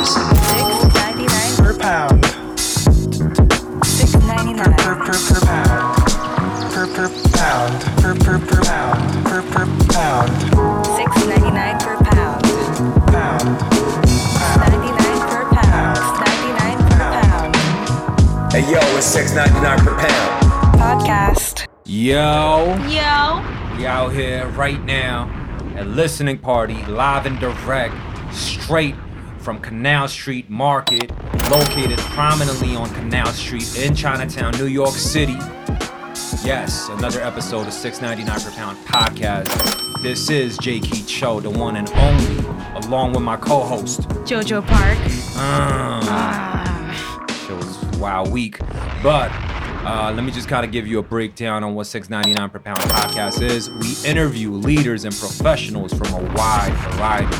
Six ninety nine per pound. Six ninety Per per per per pound. Per per pound. Per per per pound. Per per pound. Six ninety nine per pound. Pound. Pound. Ninety nine per pound. Ninety nine per pound. Hey yo, it's six ninety nine per pound. Podcast. Yo, Yo. we out here right now at listening party, live and direct, straight from Canal Street Market, located prominently on Canal Street in Chinatown, New York City. Yes, another episode of 6.99 per pound podcast. This is J. Keith Cho, the one and only, along with my co-host. Jojo Park. Uh, it was a wild week. But uh, let me just kind of give you a breakdown on what 6.99 per pound podcast is. We interview leaders and professionals from a wide variety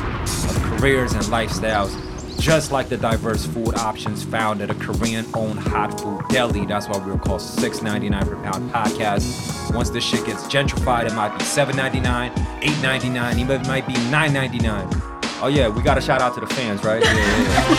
of careers and lifestyles, just like the diverse food options found at a Korean-owned hot food deli. That's why we're called 6.99 per pound podcast. Once this shit gets gentrified, it might be 7.99, 8.99, even it might be 9.99. Oh yeah, we got to shout out to the fans, right? Yeah, yeah, yeah,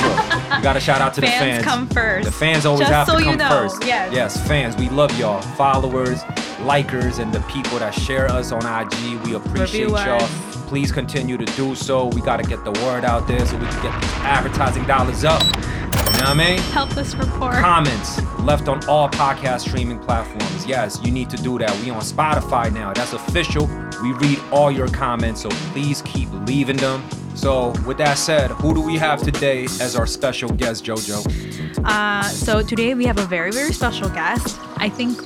sure. We got to shout out to the Fans fans. come first. The fans always Just have so to you come know, first. yes. Yes, fans, we love y'all. Followers, likers, and the people that share us on IG. We appreciate y'all. Us. Please continue to do so. We got to get the word out there so we can get these advertising dollars up. You know what I mean? Help us report. Comments left on all podcast streaming platforms. Yes, you need to do that. We on Spotify now. That's official. We read all your comments, so please keep leaving them. So, with that said, who do we have today as our special guest, JoJo? Uh, so today we have a very, very special guest. I think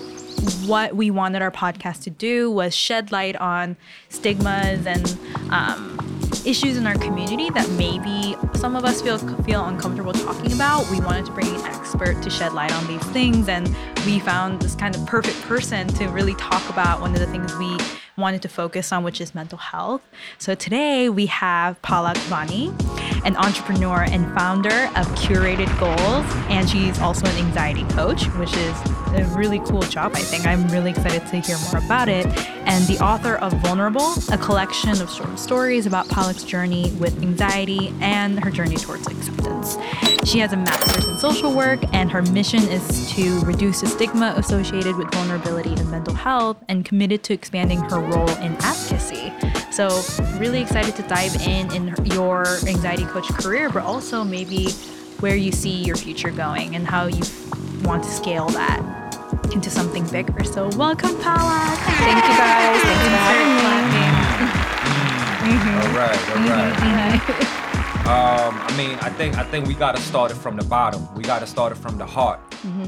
what we wanted our podcast to do was shed light on stigmas and um, issues in our community that maybe some of us feel feel uncomfortable talking about. We wanted to bring an expert to shed light on these things, and we found this kind of perfect person to really talk about one of the things we wanted to focus on, which is mental health. So today we have Palak Vani, an entrepreneur and founder of Curated Goals, and she's also an anxiety coach, which is a really cool job, I think. I'm really excited to hear more about it. And the author of Vulnerable, a collection of short stories about Palak's journey with anxiety and her journey towards acceptance. She has a master's in social work, and her mission is to reduce the stigma associated with vulnerability in mental health and committed to expanding her role in advocacy. So, really excited to dive in in your anxiety coach career, but also maybe where you see your future going and how you want to scale that into something bigger. So, welcome, Palak. Thank you guys. Thank you for having me. All right, all right. Um, I mean, I think I think we gotta start it from the bottom. We gotta start it from the heart,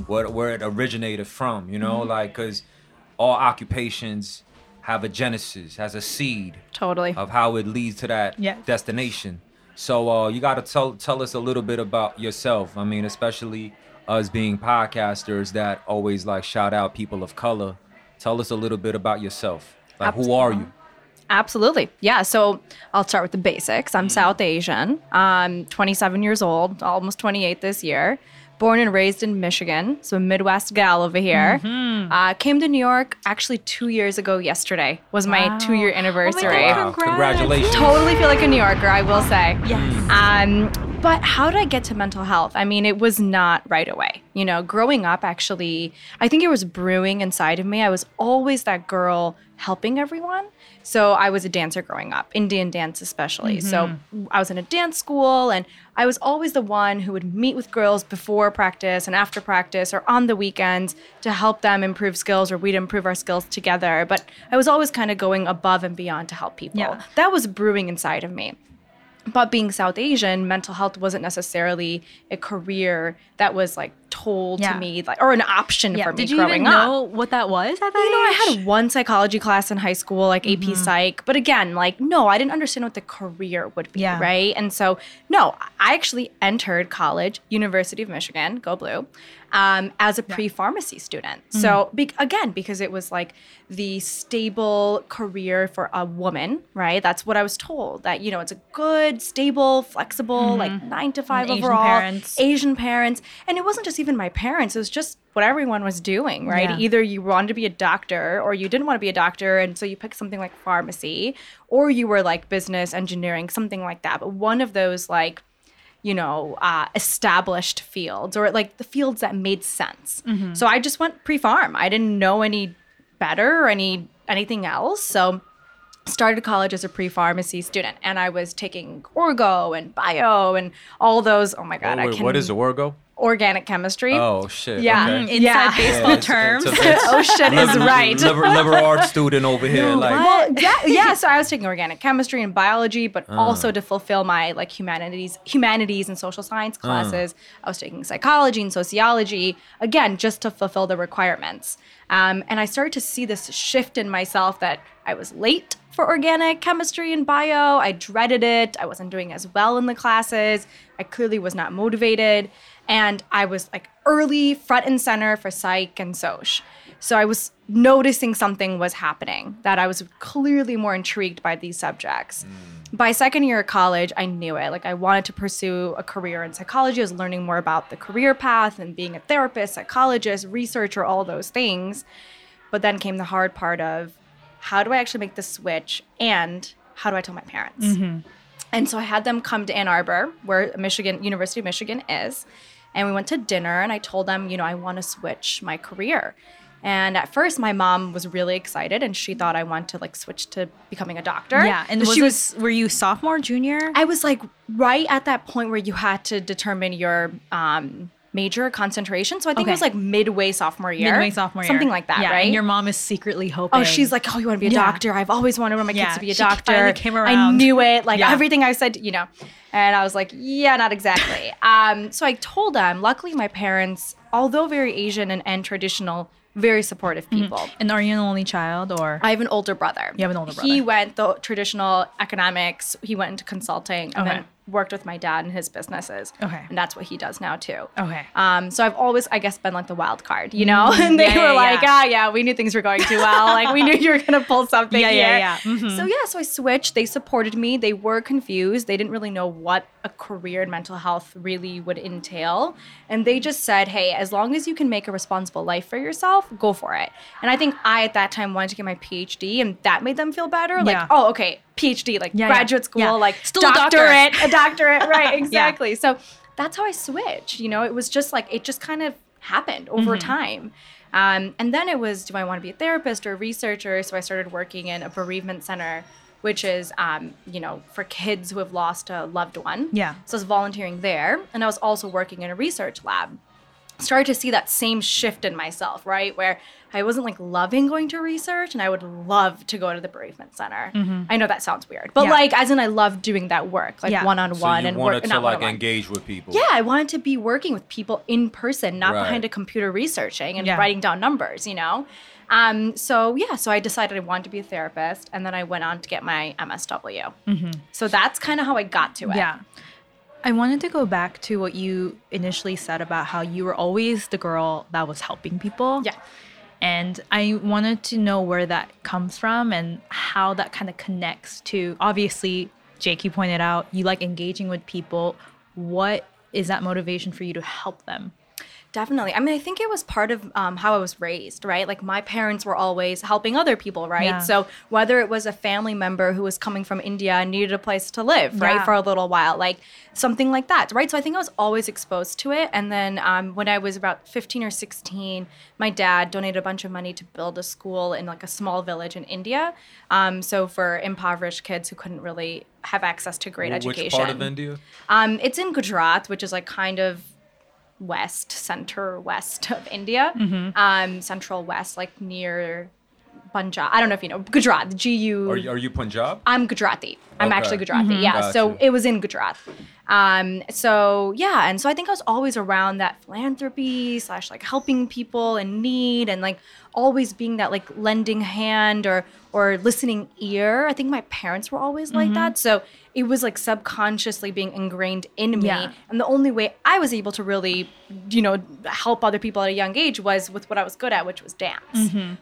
where where it originated from. You know, like because all occupations have a genesis, has a seed Totally. of how it leads to that Yes. destination. So uh, you gotta tell tell us a little bit about yourself. I mean, especially us being podcasters that always like shout out people of color. Tell us a little bit about yourself. Like, who are you? Absolutely. Yeah. So I'll start with the basics. I'm South Asian. I'm 27 years old, almost 28 this year. Born and raised in Michigan, so a Midwest gal over here. Uh, came to New York actually two years ago. Yesterday was my two-year Oh my anniversary. God, Wow, congratulations. Totally feel like a New Yorker, I will say. Yes. Um, but how did I get to mental health? I mean, it was not right away. You know, growing up, actually, I think it was brewing inside of me. I was always that girl helping everyone. So I was a dancer growing up, Indian dance especially. So mm-hmm. I was in a dance school, and I was always the one who would meet with girls before practice and after practice or on the weekends to help them improve skills or we'd improve our skills together. But I was always kind of going above and beyond to help people. Yeah. That was brewing inside of me but being South Asian, mental health wasn't necessarily a career that was like told Yeah. to me, like or an option Yeah. for me Did you growing even up. know what that was at that You know, I had one psychology class in high school, like Mm-hmm. AP Psych, but again, like no, I didn't understand what the career would be, Yeah. right? And so, no, I actually entered college, University of Michigan, go blue, um, as a pre-pharmacy student. Mm-hmm. So be- again, because it was like the stable career for a woman, right? That's what I was told. That you know, it's a good, stable, flexible, like nine to five Mm-hmm. Asian parents. Asian parents. And it wasn't just even my parents, it was just what everyone was doing, right? Yeah. Either you wanted to be a doctor or you didn't want to be a doctor. And so you picked something like pharmacy or you were like business, engineering, something like that. But one of those, like, you know, uh, established fields or like the fields that made sense. So I just went pre-pharm. I didn't know any better or any anything else. So started college as a pre-pharmacy student and I was taking orgo and bio and all those. Oh my god, Oh, I wait, can what is Orgo? Organic chemistry. Oh shit. Yeah. okay. Inside Yeah. baseball it's- terms. it's a- it's- oh shit is right. Liber, liberal arts student over here. like, Well, yeah, yeah. So I was taking organic chemistry and biology, but Uh. also to fulfill my like humanities, humanities and social science Uh. classes. I was taking psychology and sociology again, just to fulfill the requirements. Um, and I started to see this shift in myself that I was late for organic chemistry and bio. I dreaded it. I wasn't doing as well in the classes. I clearly was not motivated. And I was like early front and center for psych and soc. So I was noticing something was happening, that I was clearly more intrigued by these subjects. Mm. By second year of college, I knew it. Like I wanted to pursue a career in psychology. I was learning more about the career path and being a therapist, psychologist, researcher, all those things. But then came the hard part of how do I actually make the switch and how do I tell my parents? Mm-hmm. And so I had them come to Ann Arbor, where Michigan, University of Michigan is. And we went to dinner and I told them, you know, I want to switch my career. And at first my mom was really excited and she thought I wanted to like switch to becoming a doctor. Yeah, and was she this, were you sophomore, junior? I was like right at that point where you had to determine your um, major concentration. So I think it was like midway sophomore year. Midway sophomore year. Something like that, yeah, right? And your mom is secretly hoping. Oh, she's like, oh, you want to be a Yeah. doctor? I've always wanted one of my kids to be a she finally doctor. came I knew it. Like Yeah. everything I said, you know. And I was like, yeah, not exactly. um, so I told them. Luckily, my parents, although very Asian and, and traditional, very supportive people. And are you an only child or? I have an older brother. You have an older brother. He went the traditional economics. He went into consulting and Okay. then worked with my dad in his businesses. Okay. And that's what he does now too. Okay. Um, so I've always, I guess, been like the wild card, you know? and they Mm-hmm. Yeah, were yeah, like, yeah. ah, yeah, we knew things were going too well. like we knew you were gonna pull something Yeah, yeah, here. yeah. Mhm. So yeah, so I switched. They supported me. They were confused. They didn't really know what a career in mental health really would entail. And they just said, hey, as long as you can make a responsible life for yourself, go for it. And I think I at that time wanted to get my PhD, and that made them feel better. Like, Yeah. oh, okay, PhD, like Yeah, yeah. graduate school, Yeah. like Still a doctor. doctorate, a doctorate, right? Exactly. So that's how I switched. You know, it was just like it just kind of happened over Mm-hmm. time. Um, and then it was, do I want to be a therapist or a researcher? So I started working in a bereavement center, which is, um, you know, for kids who have lost a loved one. Yeah. So I was volunteering there, and I was also working in a research lab started to see that same shift in myself, right? Where I wasn't like loving going to research and I would love to go to the bereavement center. I know that sounds weird, but Mm-hmm. Yeah. like as in I love doing that work, like Yeah. one on So one you and wanted work to not like one-on-one. engage with people. Yeah, I wanted to be working with people in person, not Right. behind a computer researching and Yeah. writing down numbers, you know? Um, so yeah, so I decided I wanted to be a therapist and then I went on to get my MSW. So that's kind of how I got to it. Mm-hmm. Yeah. I wanted to go back to what you initially said about how you were always the girl that was helping people. Yeah. And I wanted to know where that comes from and how that kind of connects to obviously, Jake, you pointed out you like engaging with people. What is that motivation for you to help them? Definitely. I mean, I think it was part of um, how I was raised, right? Like my parents were always helping other people, right? Yeah. So whether it was a family member who was coming from India and needed a place to live, right, Yeah. for a little while, like something like that, right? So I think I was always exposed to it. And then um, when I was about 15 or 16, my dad donated a bunch of money to build a school in like a small village in India. Um, so for impoverished kids who couldn't really have access to great Which education. part of India? Um, it's in Gujarat, which is like kind of west, center west of India, Mm-hmm. um, central west, like near Punjab. I don't know if you know Gujarat. G U. Are you, are you Punjab? I'm Gujarati. I'm Okay. actually Gujarati. Yeah. So it was in Gujarat. Um, so yeah, and so I think I was always around that philanthropy slash like helping people in need and like always being that like lending hand or or listening ear. I think my parents were always Mm-hmm. like that. So it was like subconsciously being ingrained in me. Yeah. And the only way I was able to really, you know, help other people at a young age was with what I was good at, which was dance.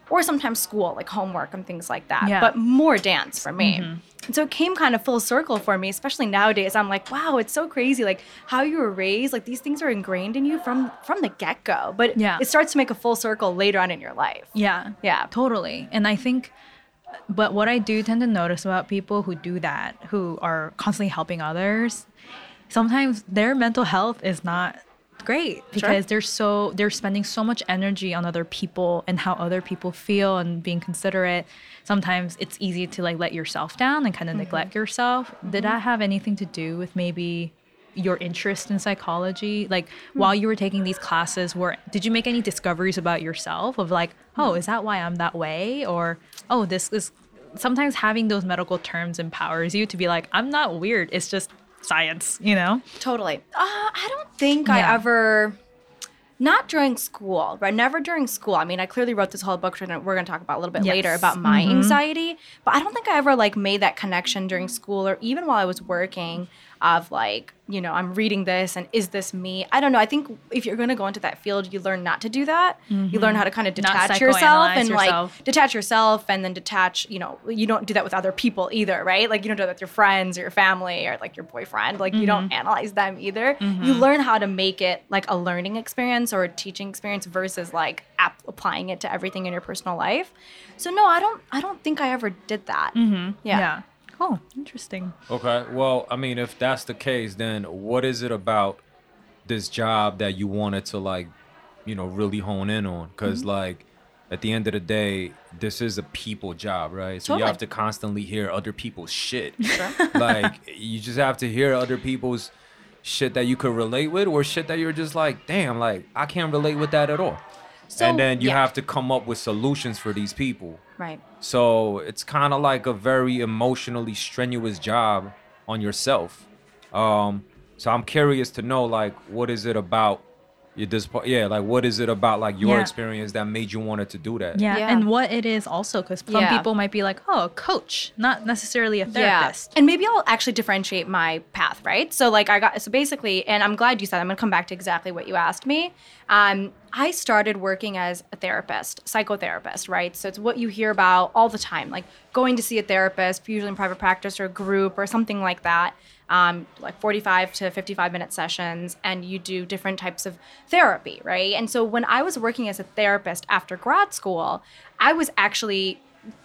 Or sometimes school, like homework and things like that. Mm-hmm. Yeah. But more dance for me. Mm-hmm. And so it came kind of full circle for me, especially nowadays. I'm like, wow, it's so crazy, like how you were raised. Like these things are ingrained in you from from the get go. But Yeah. it starts to make a full circle later on in your life. Yeah. Yeah. Totally. And I think, but what I do tend to notice about people who do that, who are constantly helping others, sometimes their mental health is not great. Because they're so they're spending so much energy on other people and how other people feel and being considerate. Sometimes it's easy to like let yourself down and kind of mm-hmm. neglect yourself. Did mm-hmm. that have anything to do with maybe your interest in psychology? Like hmm. while you were taking these classes were did you make any discoveries about yourself of like oh hmm. is that why i'm that way? Or oh this is sometimes having those medical terms empowers you to be like i'm not weird. It's just science you know Totally. Uh, I don't think I ever, not during school, right? Never during school. I mean, I clearly wrote this whole book, which we're going to talk about a little bit Yes. later about my anxiety, but I don't think I ever like made that connection during school or even while I was working of like, you know, I'm reading this and is this me? I don't know. I think if you're going to go into that field, you learn not to do that. You learn mm-hmm. how to kind of detach yourself and yourself. like detach yourself and then detach, you know, you don't do that with other people either, right? Like you don't do that with your friends or your family or like your boyfriend. Like you don't mm-hmm. analyze them either. You mm-hmm. learn how to make it like a learning experience or a teaching experience versus like ap- applying it to everything in your personal life. So no, I don't I don't think I ever did that. Yeah. yeah cool interesting Okay. Well, I mean, if that's the case, then what is it about this job that you wanted to like, you know, really hone in on? Because Mm-hmm. like, at the end of the day, this is a people job, right? So you have to constantly hear other people's shit. like, you just have to hear other people's shit that you could relate with, or shit that you're just like, damn, like I can't relate with that at all. So, and then you yeah. have to come up with solutions for these people. Right. So it's kind of like a very emotionally strenuous job on yourself. Um, so I'm curious to know, like, what is it about your this part? Yeah, like, what is it about like your Yeah. experience that made you wanted to do that? Yeah, Yeah. and what it is also, because some Yeah. people might be like, oh, a coach, not necessarily a therapist. Yeah. And maybe I'll actually differentiate my path, right? So like I got so basically, and I'm glad you said I'm gonna come back to exactly what you asked me. Um, I started working as a therapist, psychotherapist, right? So it's what you hear about all the time, like going to see a therapist, usually in private practice or a group or something like that. Um, like 45 to 55 minute sessions, and you do different types of therapy, right? And so when I was working as a therapist after grad school, I was actually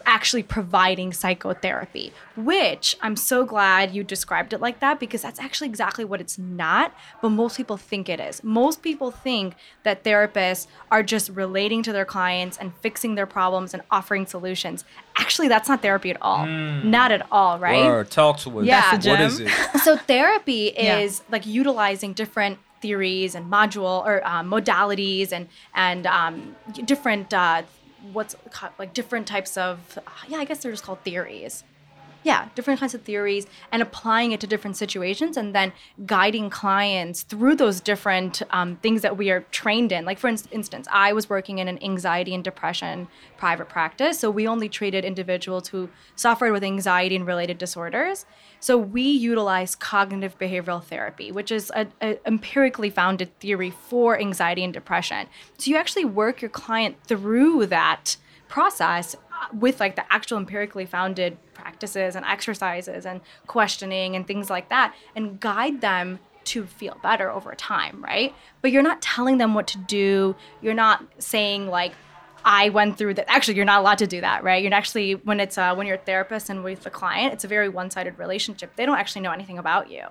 actually providing psychotherapy, which I'm so glad you described it like that because that's actually exactly what it's not, but most people think it is. Most people think that therapists are just relating to their clients and fixing their problems and offering solutions. Actually, that's not therapy at all. Not at all, right? Word, talk to us. Yeah. That's the What gem. is it? so therapy Yeah. is like utilizing different theories and module or um, modalities and and um, different uh, what's like different types of yeah I guess they're just called theories. Yeah, different kinds of theories and applying it to different situations and then guiding clients through those different um, things that we are trained in. Like, for ins- instance, I was working in an anxiety and depression private practice. So we only treated individuals who suffered with anxiety and related disorders. So we utilize cognitive behavioral therapy, which is a, a empirically founded theory for anxiety and depression. So you actually work your client through that process with like the actual empirically founded practices and exercises and questioning and things like that and guide them to feel better over time, right? But you're not telling them what to do. You're not saying like I went through that. Actually, you're not allowed to do that, right? You're actually when it's uh, when you're a therapist and with the client, it's a very one-sided relationship. They don't actually know anything about you.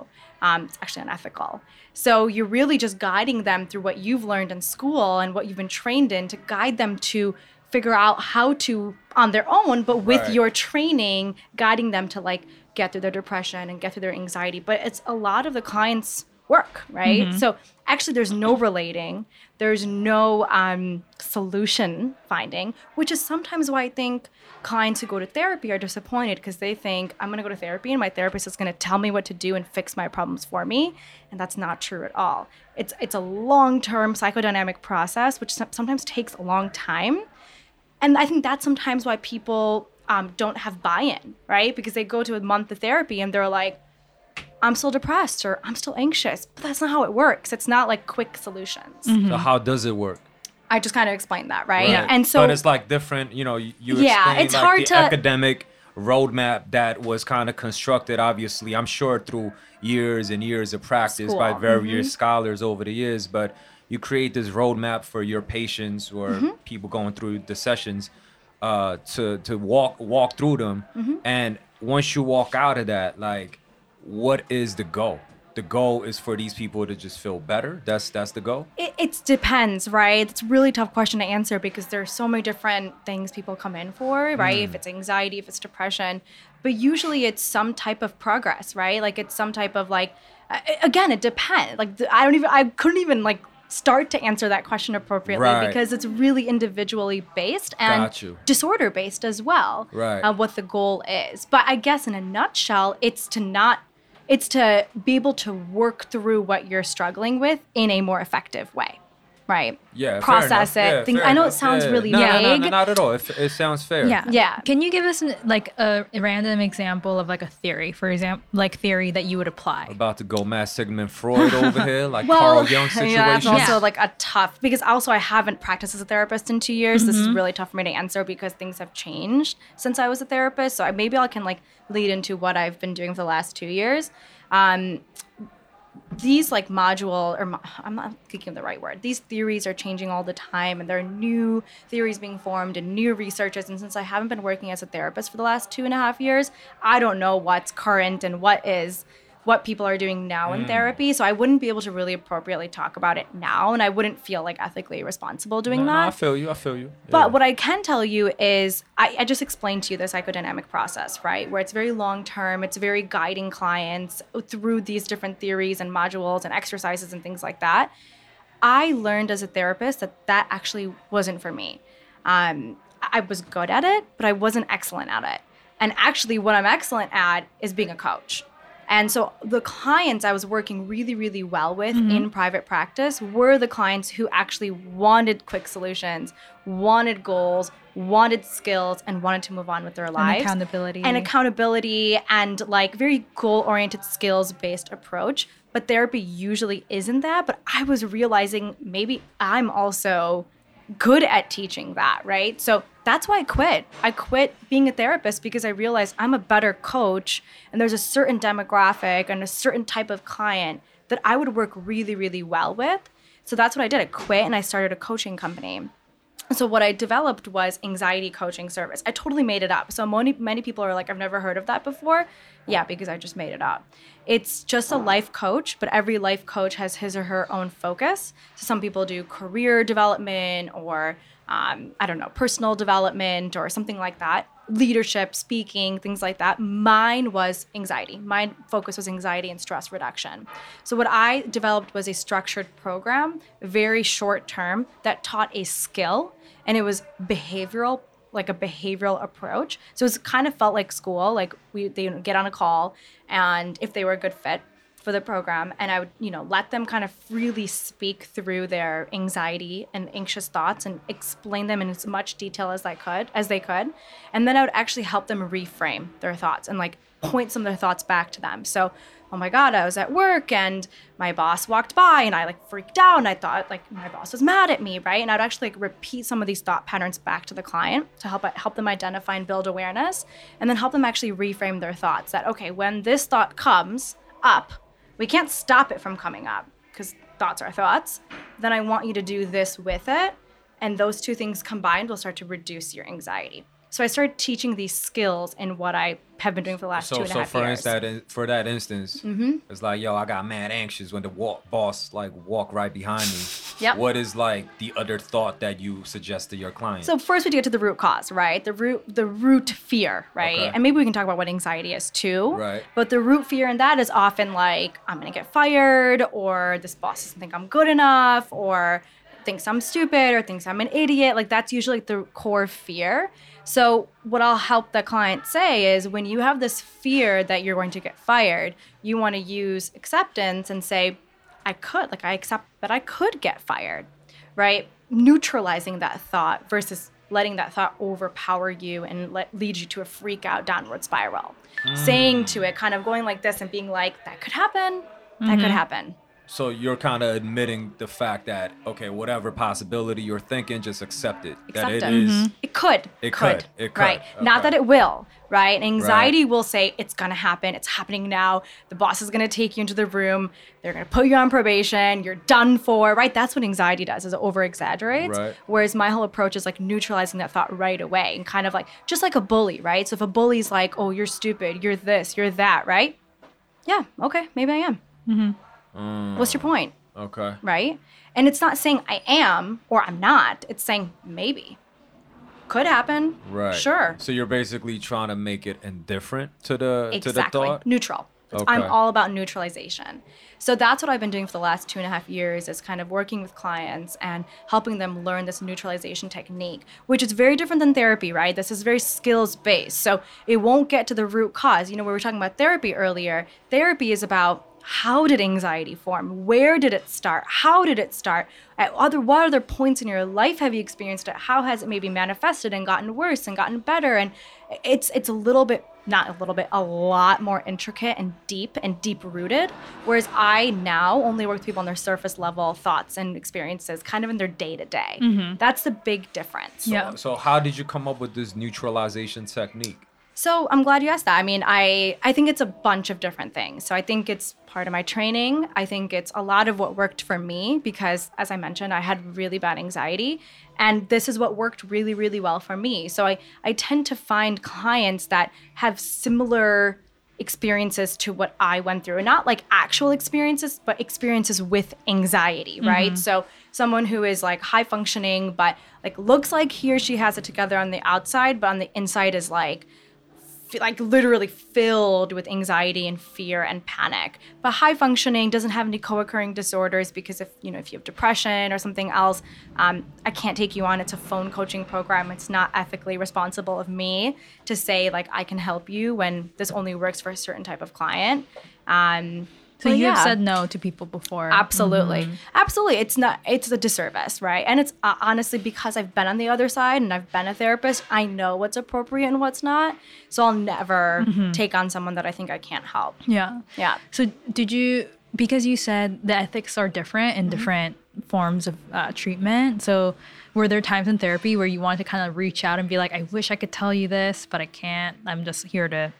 Um, it's actually unethical. So you're really just guiding them through what you've learned in school and what you've been trained in to guide them to figure out how to on their own, but with Right. your training, guiding them to like get through their depression and get through their anxiety. But it's a lot of the clients' work, right? So actually, there's no relating. There's no um, solution finding, which is sometimes why I think clients who go to therapy are disappointed because they think I'm going to go to therapy and my therapist is going to tell me what to do and fix my problems for me, and that's not true at all. It's it's a long-term psychodynamic process, which sometimes takes a long time and I think that's sometimes why people um, don't have buy-in, right? Because they go to a month of therapy and they're like, "I'm still depressed" or "I'm still anxious," but that's not how it works. It's not like quick solutions. So how does it work? I just kind of explained that, right? Right. And so but it's like different. You know, you you Yeah, it's like, hard the to- academic roadmap that was kind of constructed. Obviously, I'm sure through years and years of practice by various Mm-hmm. scholars over the years. But you create this roadmap for your patients or Mm-hmm. people going through the sessions uh, to to walk walk through them. Mm-hmm. And once you walk out of that, like, what is the goal? the goal is for these people to just feel better. That's that's the goal. It, it depends, right? It's a really tough question to answer because there's so many different things people come in for, right? If it's anxiety, if it's depression, but usually it's some type of progress, right? Like it's some type of like, again, it depends. Like I don't even, I couldn't even like start to answer that question appropriately Right. because it's really individually based and disorder based as well. Right. Uh, what the goal is, but I guess in a nutshell, it's to not it's to be able to work through what you're struggling with in a more effective way right Yeah. process it Yeah, think i know enough. it sounds Yeah. really no, no, no, vague no, not at all. It, it sounds fair. Yeah. Yeah. Can you give us an, like a random example of like a theory, for example, like theory that you would apply? About to go Matt Sigmund Freud over here, like well, Carl Jung situation. yeah, that's also Yeah. like a tough because also I haven't practiced as a therapist in two years. This Mm-hmm. is really tough for me to answer because things have changed since I was a therapist. So I, maybe I can like lead into what I've been doing for the last two years. Um, these like module or I'm not thinking of the right word. These theories are changing all the time, and there are new theories being formed and new researches. And since I haven't been working as a therapist for the last two and a half years, I don't know what's current and what is what people are doing now in therapy. So I wouldn't be able to really appropriately talk about it now, and I wouldn't feel like ethically responsible doing No, no, that. I feel you. I feel you. But Yeah. what I can tell you is, I, I just explained to you the psychodynamic process, right? Where it's very long term, it's very guiding clients through these different theories and modules and exercises and things like that. I learned as a therapist that that actually wasn't for me. Um, I was good at it, but I wasn't excellent at it. And actually, what I'm excellent at is being a coach. And so the clients I was working really, really well with mm-hmm. in private practice were the clients who actually wanted quick solutions, wanted goals, wanted skills, and wanted to move on with their lives. accountability. And accountability and like very goal oriented, skills based approach. But therapy usually isn't that. But I was realizing maybe I'm also good at teaching that, right? So that's why I quit. I quit being a therapist because I realized I'm a better coach and there's a certain demographic and a certain type of client that I would work really, really well with. So that's what I did. I quit and I started a coaching company. So what I developed was anxiety coaching service. I totally made it up. So many many people are like, I've never heard of that before. Yeah, because I just made it up. It's just a life coach, but every life coach has his or her own focus. So some people do career development or um, I don't know, personal development or something like that, leadership, speaking, things like that. Mine was anxiety. My focus was anxiety and stress reduction. So, what I developed was a structured program, very short term, that taught a skill, and it was behavioral. Like a behavioral approach, so it kind of felt like school. Like we, they get on a call, and if they were a good fit, for the program and I would, you know, let them kind of freely speak through their anxiety and anxious thoughts and explain them in as much detail as I could, as they could. And then I would actually help them reframe their thoughts and like point some of their thoughts back to them. So, oh my God, I was at work and my boss walked by and I like freaked out and I thought like my boss was mad at me, right? And I'd actually like repeat some of these thought patterns back to the client to help uh, help them identify and build awareness and then help them actually reframe their thoughts that okay, when this thought comes up, we can't stop it from coming up because thoughts are thoughts. Then I want you to do this with it. And those two things combined will start to reduce your anxiety. So I started teaching these skills in what I have been doing for the last two So, a so half for years. Mm-hmm. instance, for that instance, it's like, yo, I got mad anxious when the walk, boss like walk right behind me. Yep. What is like the other thought that you suggest to your client? So first we get to the root cause, right? The root the root fear, right? Okay. And maybe we can talk about what anxiety is too. Right. But the root fear in that is often like I'm gonna get fired, or this boss doesn't think I'm good enough, or thinks I'm stupid, or thinks I'm an idiot. Like that's usually the core fear. So what I'll help the client say is when you have this fear that you're going to get fired, you want to use acceptance and say, I could, like I accept that I could get fired right? Neutralizing that thought versus letting that thought overpower you and let, lead you to a freak out downward spiral. Saying to it, kind of going like this and being like, that could happen, that could mm-hmm. happen. So you're kind of admitting the fact that okay, whatever possibility you're thinking, just accept it. that it it. is. Mm-hmm. It could. It could. It could. Right. Not that it will, right? Anxiety will say it's going to happen. It's happening now. The boss is going to take you into the room. They're going to put you on probation. You're done for, right? That's what anxiety does is it over exaggerates. Right. Whereas my whole approach is like neutralizing that thought right away and kind of like just like a bully, right? So if a bully's like, "Oh, you're stupid. You're this. You're that," right? Yeah, okay, maybe I am. Mm-hmm. Mm. What's your point? Okay. right? And it's not saying I am or I'm not. It's saying maybe. Could happen. Right. Sure. So you're basically trying to make it indifferent to the to the Exactly. thought. Neutral. That's- I'm all about neutralization. So that's what I've been doing for the last two and a half years is kind of working with clients and helping them learn this neutralization technique, which is very different than therapy, right? This is very skills based. So it won't get to the root cause. You know, we were talking about therapy earlier. Therapy is about how did anxiety form? Where did it start? How did it start? At other what other points in your life have you experienced it? How has it maybe manifested and gotten worse and gotten better? And it's it's a little bit not a little bit, a lot more intricate and deep and deep rooted. Whereas I now only work with people on their surface level thoughts and experiences, kind of in their day to day. That's the big difference. Yeah. So how did you come up with this neutralization technique? So I'm glad you asked that. I mean, I I think it's a bunch of different things. So I think it's part of my training. I think it's a lot of what worked for me because as I mentioned, I had really bad anxiety and this is what worked really really well for me. So I I tend to find clients that have similar experiences to what I went through. Not like actual experiences, but experiences with anxiety, mm-hmm. right? So someone who is like high functioning but like looks like he or she has it together on the outside, but on the inside is like like literally filled with anxiety and fear and panic. But high functioning doesn't have any co-occurring disorders because if you know if you have depression or something else, um, I can't take you on. It's a phone coaching program. It's not ethically responsible of me to say like I can help you when this only works for a certain type of client. Um, So but you have yeah. said no to people before. Absolutely. Absolutely. It's not, it's a disservice, right? And it's uh, honestly because I've been on the other side and I've been a therapist, I know what's appropriate and what's not. So I'll never take on someone that I think I can't help. Yeah. Yeah. So did you because you said the ethics are different Mm-hmm. in different forms of uh, treatment. So were there times in therapy where you wanted to kind of reach out and be like, I wish I could tell you this, but I can't. I'm just here to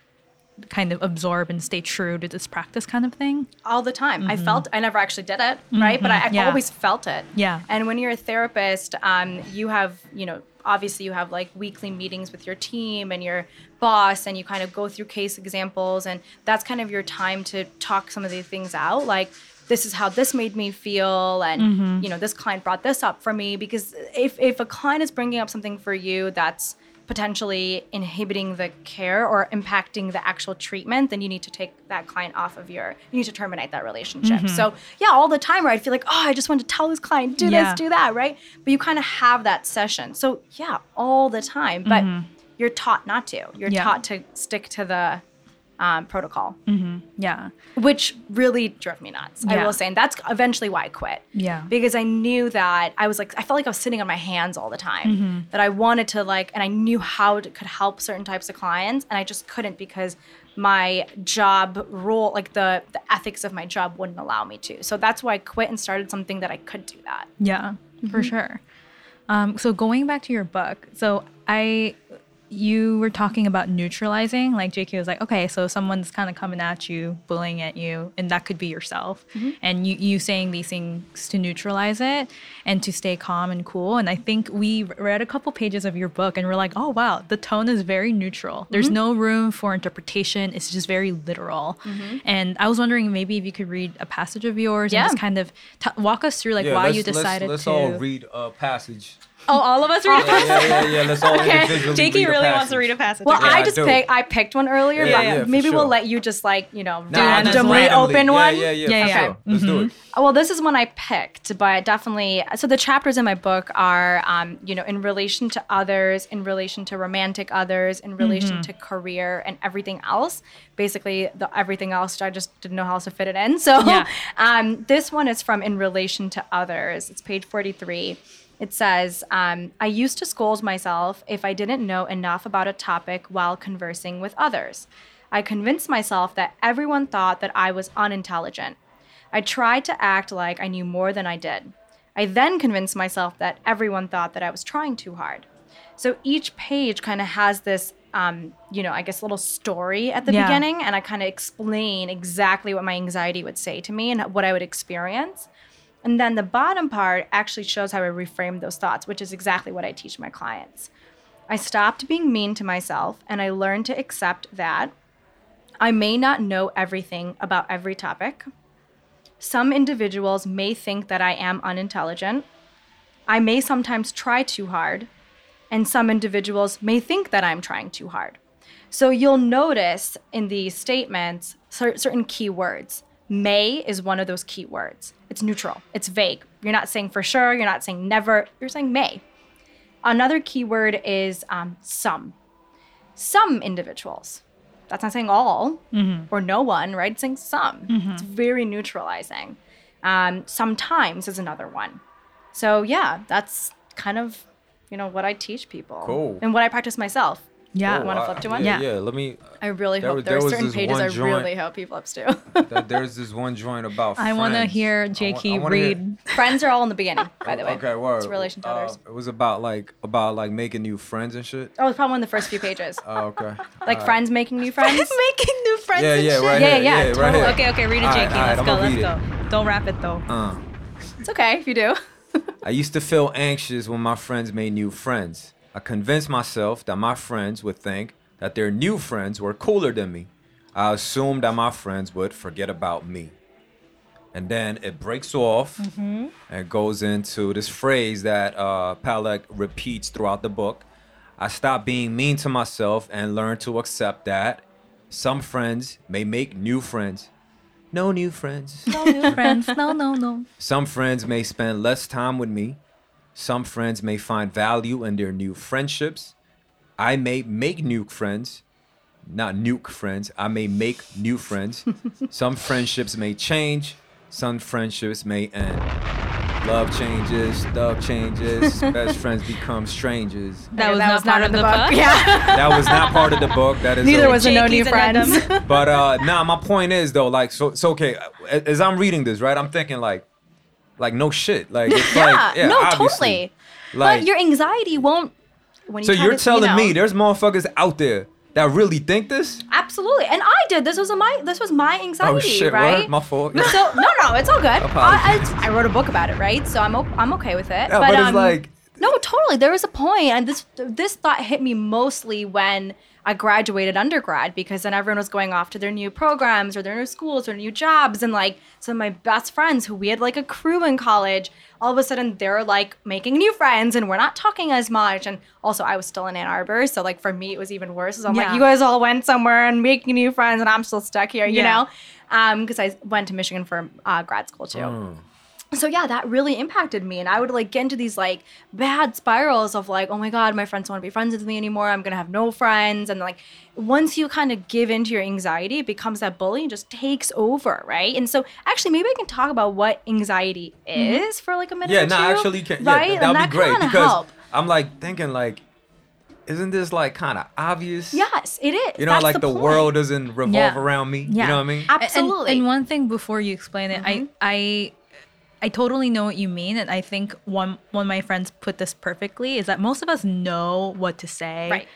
kind of absorb and stay true to this practice kind of thing. all the time. I mm-hmm. felt I never actually did it, right? But I, I've mm-hmm. Yeah. always felt it. Yeah. And when you're a therapist, um, you have, you know, obviously you have like weekly meetings with your team and your boss, and you kind of go through case examples, and that's kind of your time to talk some of these things out, like. This is how this made me feel, and mm-hmm. you know this client brought this up for me because if if a client is bringing up something for you that's potentially inhibiting the care or impacting the actual treatment, then you need to take that client off of your, you need to terminate that relationship. Mm-hmm. So, yeah, all the time, right? I feel like, oh, I just want to tell this client, do Yeah. this, do that, right? But you kind of have that session. So, yeah, all the time. But mm-hmm. you're taught not to. You're Yeah. taught to stick to the um, protocol, Yeah. which really drove me nuts. I will say. And that's eventually why I quit Yeah. because I knew that I was like I felt like I was sitting on my hands all the time. Mm-hmm. That I wanted to like, and I knew how it could help certain types of clients, and I just couldn't because my job role, like the the ethics of my job, wouldn't allow me to. So that's why I quit and started something that I could do that. Yeah, for sure. Um, so going back to your book, so I, you were talking about neutralizing. Like JK was like, okay, so someone's kind of coming at you, bullying at you, and that could be yourself, mm-hmm. and you you saying these things to neutralize it and to stay calm and cool. And I think we read a couple pages of your book, and we're like, oh wow, the tone is very neutral. There's mm-hmm. no room for interpretation. It's just very literal. Mm-hmm. And I was wondering maybe if you could read a passage of yours Yeah. and just kind of t- walk us through like why you let's- decided let's, to. Let's all read a passage. Oh, all of us read a Yeah, yeah, yeah, yeah. Let's all individually JK read a really wants to read a passage. Well, Yeah, I I just do. picked I picked one earlier, Yeah, but yeah, for maybe we'll let you just like you know Nah, randomly randomly. open yeah, one. Yeah, yeah, Yeah, for yeah. sure. Let's do it. Well, this is one I picked, but definitely. So the chapters in my book are, um, you know, in relation to others, in relation to romantic others, in relation to career and everything else. Basically, the everything else, I just didn't know how else to fit it in. So, Yeah. um, this one is from in relation to others. It's page forty-three. It says, um, I used to scold myself if I didn't know enough about a topic while conversing with others. I convinced myself that everyone thought that I was unintelligent. I tried to act like I knew more than I did. I then convinced myself that everyone thought that I was trying too hard. So each page kind of has this, um, you know, I guess little story at the Yeah. beginning, and I kind of explain exactly what my anxiety would say to me and what I would experience. And then the bottom part actually shows how I reframe those thoughts, which is exactly what I teach my clients. I stopped being mean to myself and I learned to accept that I may not know everything about every topic. some individuals may think that I am unintelligent. I may sometimes try too hard, and some individuals may think that I'm trying too hard. So you'll notice in these statements certain certain keywords. May is one of those keywords. It's neutral, it's vague. You're not saying for sure, you're not saying never, you're saying may. Another keyword is um, some. Some individuals. That's not saying all or no one, right? It's saying some. It's very neutralizing. Um, sometimes is another one. So yeah, that's kind of you know what I teach people Cool. and what I practice myself. Yeah. Oh, wanna flip to one? Yeah, Yeah. yeah. Let me. I really There hope there, there are certain pages one I really hope people flips to. that There's this one joint about. I want to hear I wa- Jakey wanna hear- read. Friends are all in the beginning, by the way. Okay, word. It's relation to Uh, others. It was about like about like making new friends and shit. Oh, it's probably one of the first few pages. Oh, okay. like friends making new friends. Making new friends. Yeah, and yeah, shit. right Yeah, here. yeah, Yeah, totally. here. Okay, okay, read it, All right, Jakey. all right, let's I'm go, let's read go. Don't rap it though. Uh, It's okay if you do. I used to feel anxious when my friends made new friends. I convinced myself that my friends would think that their new friends were cooler than me. I assumed that my friends would forget about me. And then it breaks off and goes into this phrase that uh, Palak repeats throughout the book. I stopped being mean to myself and learned to accept that some friends may make new friends. No new friends. No new friends. No, no, no. Some friends may spend less time with me. Some friends may find value in their new friendships. I may make new friends, not nuke friends. I may make new friends. Some friendships may change. Some friendships may end. Love changes, stuff changes, best friends become strangers. That was that not part of the book. Yeah. That was not part of the book. That is Neither a- was a no new Jakey's friends. But uh nah my point is though like so so okay as i'm reading this right i'm thinking like like no shit like it's yeah. like yeah no, obviously. totally. like but your anxiety won't. When you so you're to, you telling know- me there's motherfuckers out there that really think this Absolutely, and I did. This was my this was my anxiety, oh shit right? word? my fault So no, no, it's all good. I, I, I wrote a book about it, right? So I'm I'm okay with it. Yeah, but it's um, like- no, totally. There was a point, and this this thought hit me mostly when I graduated undergrad because then everyone was going off to their new programs or their new schools or new jobs, and like some of my best friends who we had like a crew in college, all of a sudden they're like making new friends, and we're not talking as much. And also, I was still in Ann Arbor, so like for me it was even worse. So I'm Yeah. like, you guys all went somewhere and making new friends, and I'm still stuck here, you Yeah. know because I went to Michigan for uh, grad school too. So yeah, that really impacted me, and I would like get into these like bad spirals of like, oh my god, my friends don't want to be friends with me anymore. I'm gonna have no friends, and like once you kind of give into your anxiety, it becomes that bullying just takes over, right? And so actually, maybe I can talk about what anxiety is for like a minute. yeah no two, actually can yeah, right? th- And that'd that be great because help. i'm like thinking like isn't this like kind of obvious yes, it is. you know That's like the, the, world doesn't revolve Yeah. around me Yeah. you know what i mean And- Absolutely. And, one thing before you explain it, Mm-hmm. I I I totally know what you mean, and I think one one of my friends put this perfectly is that most of us know what to say, Right.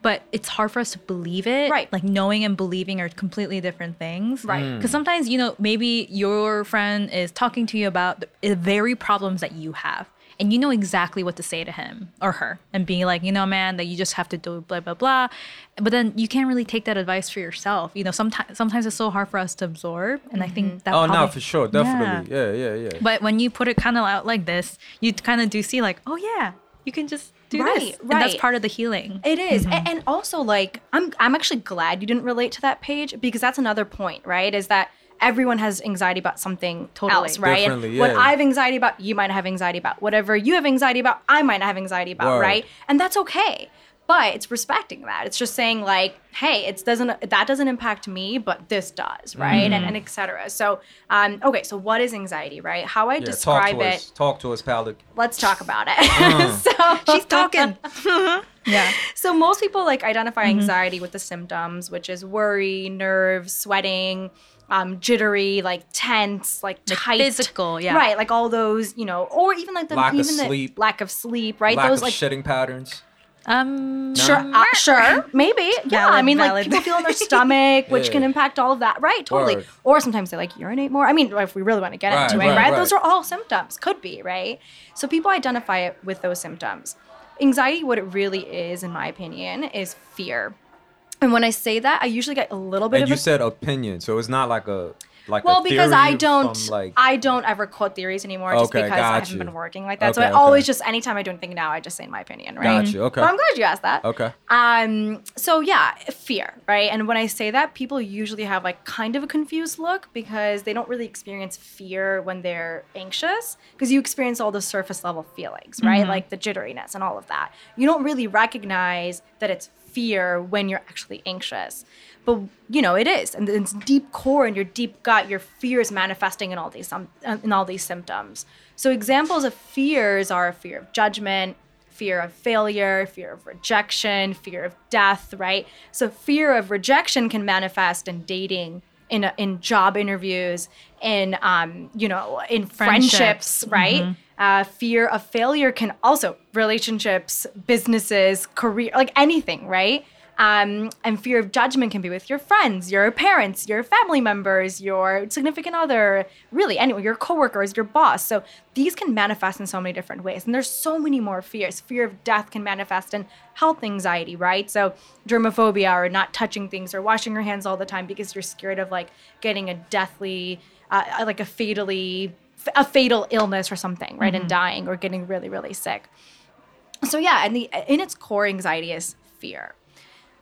But it's hard for us to believe it. Right. Like knowing and believing are completely different things. Right. Mm. Because sometimes, you know, maybe your friend is talking to you about the very problems that you have. And you know exactly what to say to him or her and being like, you know, man, that you just have to do blah, blah, blah. But then you can't really take that advice for yourself. You know, sometimes sometimes it's so hard for us to absorb. And I Mm-hmm. think that oh no for sure definitely yeah yeah yeah, yeah. But when you put it kind of out like this, you kind of do see like, oh yeah, you can just do Right, this. And that's part of the healing. It is. A- And, also like I'm I'm actually glad you didn't relate to that page because that's another point, right? Is that everyone has anxiety about something Totally. else, right? And Differently, what. I have anxiety about, you might have anxiety about. Whatever you have anxiety about, I might have anxiety about, Word. right? And that's okay. But it's respecting that. It's just saying like, hey, it doesn't that doesn't impact me, but this does, right? Mm-hmm. And and etc. So um, okay, so what is anxiety, right? How I yeah talk describe to it. us talk to us pal Let's talk about it. Uh. so She's talking. yeah. so most people like identify Mm-hmm. anxiety with the symptoms, which is worry, nerves, sweating, um, jittery, like tense, like Like tight, physical, yeah. right, like all those, you know, or even like the Lack of even the sleep. lack of sleep, right? lack those of like shedding patterns Um, sure, uh, sure, maybe, yeah. I Valid, mean, like valid. people feel in their stomach, which Yeah. can impact all of that, right? Totally. Word. Or sometimes they like urinate more. I mean, if we really want to get Right, into it, right, right, right. Those are all symptoms. Could be, right? So people identify it with those symptoms. Anxiety, what it really is, in my opinion, is fear. And when I say that, I usually get a little bit and of you a said opinion so it's not like a like well because i don't from, like i don't ever quote theories anymore just Okay, because i haven't you. been working like that. So Okay, i always just anytime i do anything now i just say my opinion right? Got you, okay. but i'm glad you asked that. Okay. um so yeah fear right? And when i say that people usually have like kind of a confused look because they don't really experience fear when they're anxious because you experience all the surface level feelings right? Like the jitteriness and all of that. You don't really recognize that it's fear when you're actually anxious but you know it is and it's deep core in your deep gut your fear is manifesting in all these um, in all these symptoms so examples of fears are fear of judgment fear of failure, fear of rejection, fear of death, right? So fear of rejection can manifest in dating, in in job interviews, in um, you know, in friendships, Friendships. right? Uh, fear of failure can also relationships, businesses, career, like anything, right? Um, and fear of judgment can be with your friends, your parents, your family members, your significant other, really anyone, your coworkers, your boss. So these can manifest in so many different ways. And there's so many more fears. Fear of death can manifest in health anxiety, right? So germophobia or not touching things or washing your hands all the time because you're scared of like getting a deathly, uh, like a fatally, a fatal illness or something, right? And mm-hmm. dying or getting really, really sick. So yeah, and the in its core, anxiety is fear.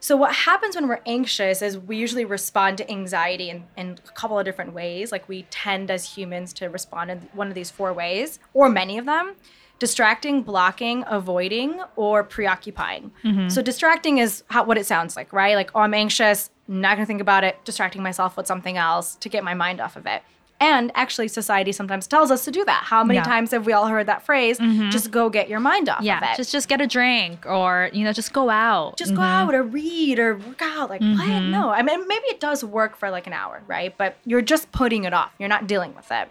So what happens when we're anxious is we usually respond to anxiety in, in a couple of different ways. Like we tend as humans to respond in one of these four ways, or many of them. Distracting, blocking, avoiding, or preoccupying. Mm-hmm. So distracting is how, what it sounds like, right? Like, oh, I'm anxious, not gonna think about it, distracting myself with something else to get my mind off of it. And actually, society sometimes tells us to do that. How many Yeah. times have we all heard that phrase? Mm-hmm. Just go get your mind off of Yeah, it just just get a drink or you know just go out. just go out mm-hmm. or read or work out. Like, what? Mm-hmm. No. I mean, maybe it does work for like an hour, right? But you're just putting it off. You're not dealing with it.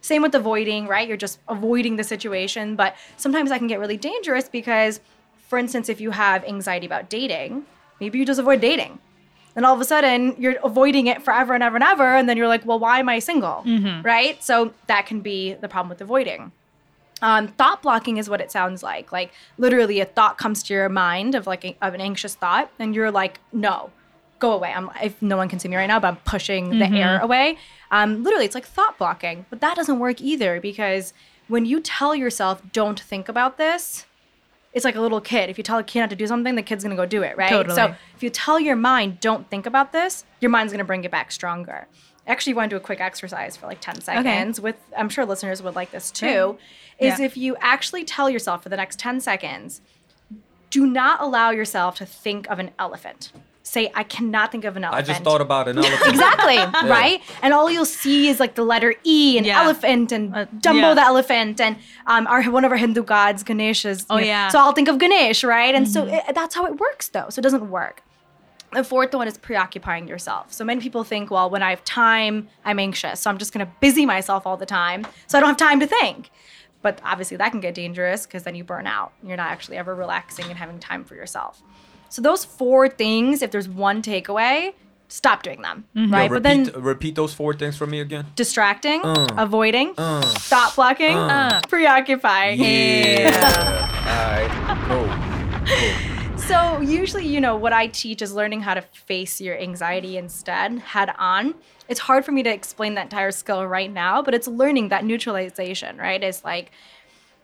Same with avoiding, right? You're just avoiding the situation. But sometimes that can get really dangerous because, for instance, if you have anxiety about dating, maybe you just avoid dating. Then all of a sudden you're avoiding it forever and ever and ever. And then you're like, well, why am I single? Right? So that can be the problem with avoiding. Um, thought blocking is what it sounds like. Like literally, a thought comes to your mind of like a, of an anxious thought, and you're like, "No, go away." I'm if no one can see me right now, but I'm pushing the air away. Um, literally, it's like thought blocking, but that doesn't work either because when you tell yourself, "Don't think about this," it's like a little kid. If you tell a kid not to do something, the kid's gonna go do it, right? Totally. So if you tell your mind, "Don't think about this," your mind's gonna bring it back stronger. Actually, you want to do a quick exercise for like 10 seconds okay. with I'm sure listeners would like this too. Is Yeah. if you actually tell yourself for the next 10 seconds, do not allow yourself to think of an elephant. Say, I cannot think of an elephant. I just thought about an elephant. Exactly, right? And all you'll see is like the letter E and Yeah. elephant and Uh, Dumbo yeah. the elephant and um, our one of our Hindu gods, Ganesh is. Oh, you know, yeah. Mm-hmm. So I'll think of Ganesh, right? And so it, that's how it works, though. So it doesn't work. The fourth one is preoccupying yourself. So many people think, well, when I have time, I'm anxious. So I'm just going to busy myself all the time. So I don't have time to think. But obviously, that can get dangerous because then you burn out. You're not actually ever relaxing and having time for yourself. So those four things, if there's one takeaway, stop doing them, Mm-hmm. right? Yo, but then repeat, repeat those four things for me again. distracting, Uh. avoiding, thought blocking, Uh. preoccupying. Yeah. All right. Cool. Cool. So usually, you know, what I teach is learning how to face your anxiety instead head on. It's hard for me to explain that entire skill right now, but it's learning that neutralization, right? It's like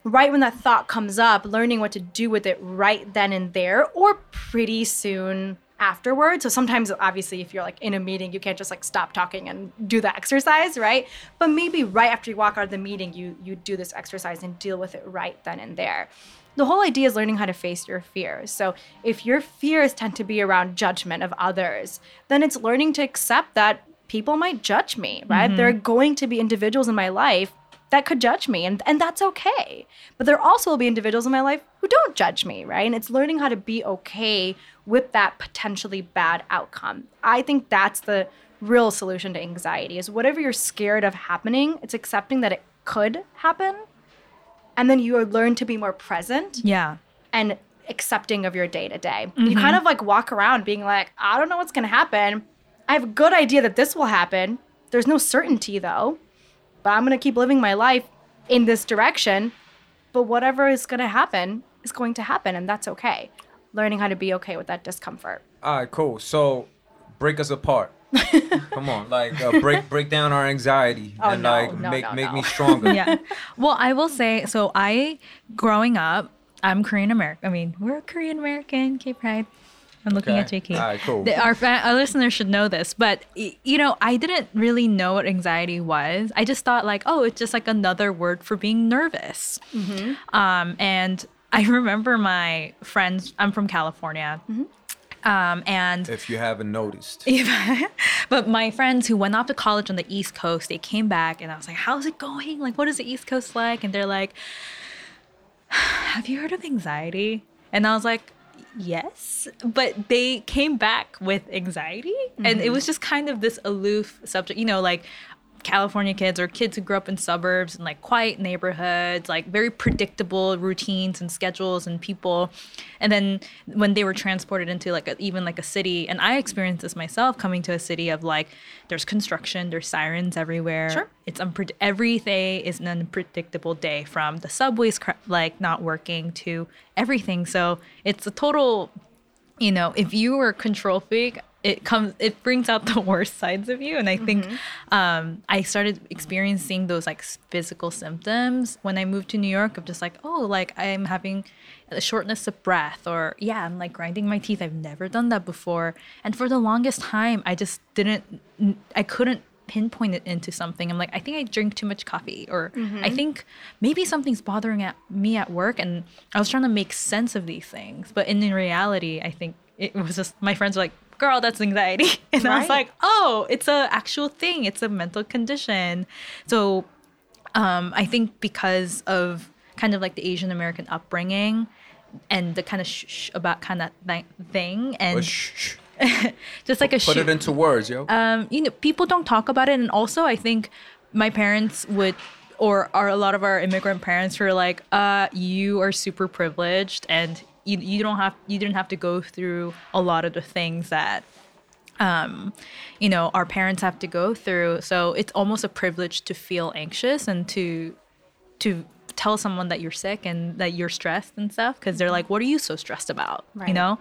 right when that thought comes up, learning what to do with it right then and there or pretty soon afterwards. So sometimes obviously if you're like in a meeting, you can't just like stop talking and do the exercise, right? But maybe right after you walk out of the meeting, you you do this exercise and deal with it right then and there. The whole idea is learning how to face your fears. So if your fears tend to be around judgment of others, then it's learning to accept that people might judge me, right? Mm-hmm. There are going to be individuals in my life that could judge me and, and that's okay but there also will be individuals in my life who don't judge me right and it's learning how to be okay with that potentially bad outcome i think that's the real solution to anxiety is whatever you're scared of happening it's accepting that it could happen and then you learn to be more present Yeah. and accepting of your day to day. You mm-hmm. kind of like walk around being like, I don't know what's going to happen. I have a good idea that this will happen. There's no certainty though, but I'm going to keep living my life in this direction. But whatever is going to happen is going to happen, and that's okay. Learning how to be okay with that discomfort. All right. Cool. So, break us apart. Come on, like uh, break break down our anxiety Oh, and no, like no, make no, make no. me stronger. yeah. Well, I will say so. I growing up, I'm Korean American. I mean, we're Korean American. K Pride. I'm looking Okay. at JK. All right, cool. The- our, fa- our listeners should know this, but y- you know, I didn't really know what anxiety was. I just thought like, oh, it's just like another word for being nervous. Um, and I remember my friends. I'm from California. Um, and If you haven't noticed, but my friends who went off to college on the East Coast, they came back and I was like, How's it going? Like, what is the East Coast like? And they're like, Have you heard of anxiety? And I was like, Yes. But they came back with anxiety. And it mm-hmm. was just kind of this aloof subject, you know, like California kids or kids who grew up in suburbs and like quiet neighborhoods, like very predictable routines and schedules and people. And then when they were transported into like a, even like a city, and I experienced this myself coming to a city of like there's construction, there's sirens everywhere. Sure. It's unpred- every day is an unpredictable day from the subways cr- like not working to everything. So it's a total you know, if you were a control freak, it comes it brings out the worst sides of you. And I think um, I started experiencing those like physical symptoms when I moved to New York of just like, oh, like I'm having a shortness of breath or yeah, I'm like grinding my teeth. I've never done that before. And for the longest time, I just didn't I couldn't pinpoint it into something. I'm like, I think I drink too much coffee, or I think maybe something's bothering at me at work, and I was trying to make sense of these things. But in reality, I think it was just my friends were like, "Girl, that's anxiety," and I was like, "Oh, it's a actual thing. It's a mental condition." So um, I think because of kind of like the Asian American upbringing and the kind of sh- sh- about kind of th- thing, and But shh, shh. just like a put sh- it into words, yo. um, you know, people don't talk about it. And also, I think my parents would, or are a lot of our immigrant parents who are like, uh, you are super privileged and you, you don't have, you didn't have to go through a lot of the things that, um, you know, our parents have to go through. So it's almost a privilege to feel anxious and to, to tell someone that you're sick and that you're stressed and stuff because they're like what are you so stressed about? You know?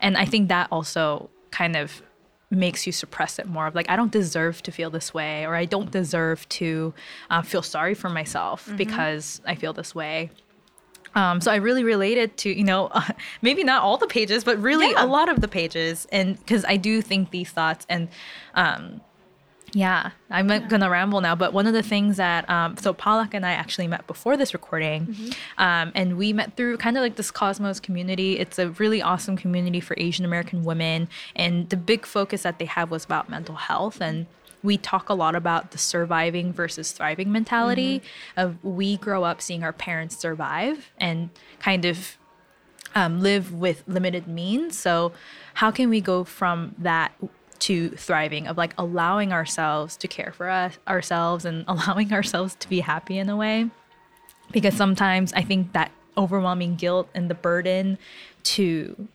And i think that also kind of makes you suppress it more of like i don't deserve to feel this way or i don't deserve to uh, feel sorry for myself because i feel this way um, so I really related to, you know, maybe not all the pages, but really Yeah. a lot of the pages. And because I do think these thoughts and, um, yeah, I'm not gonna ramble now, but one of the things that um, so Palak and I actually met before this recording, um, and we met through kind of like this Cosmos community. It's a really awesome community for Asian American women, and the big focus that they have was about mental health and. We talk a lot about the surviving versus thriving mentality of we grow up seeing our parents survive and kind of um, live with limited means. So, how can we go from that to thriving, of like allowing ourselves to care for us, ourselves and allowing ourselves to be happy in a way? Because sometimes I think that overwhelming guilt and the burden to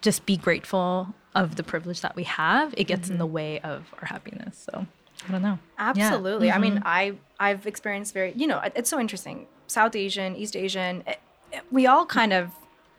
just be grateful of the privilege that we have, it gets in the way of our happiness. So, I don't know. Yeah. Absolutely. I mean, Mhm. I I've experienced very, you know, it's so interesting. South Asian, East Asian, it- it- we all kind of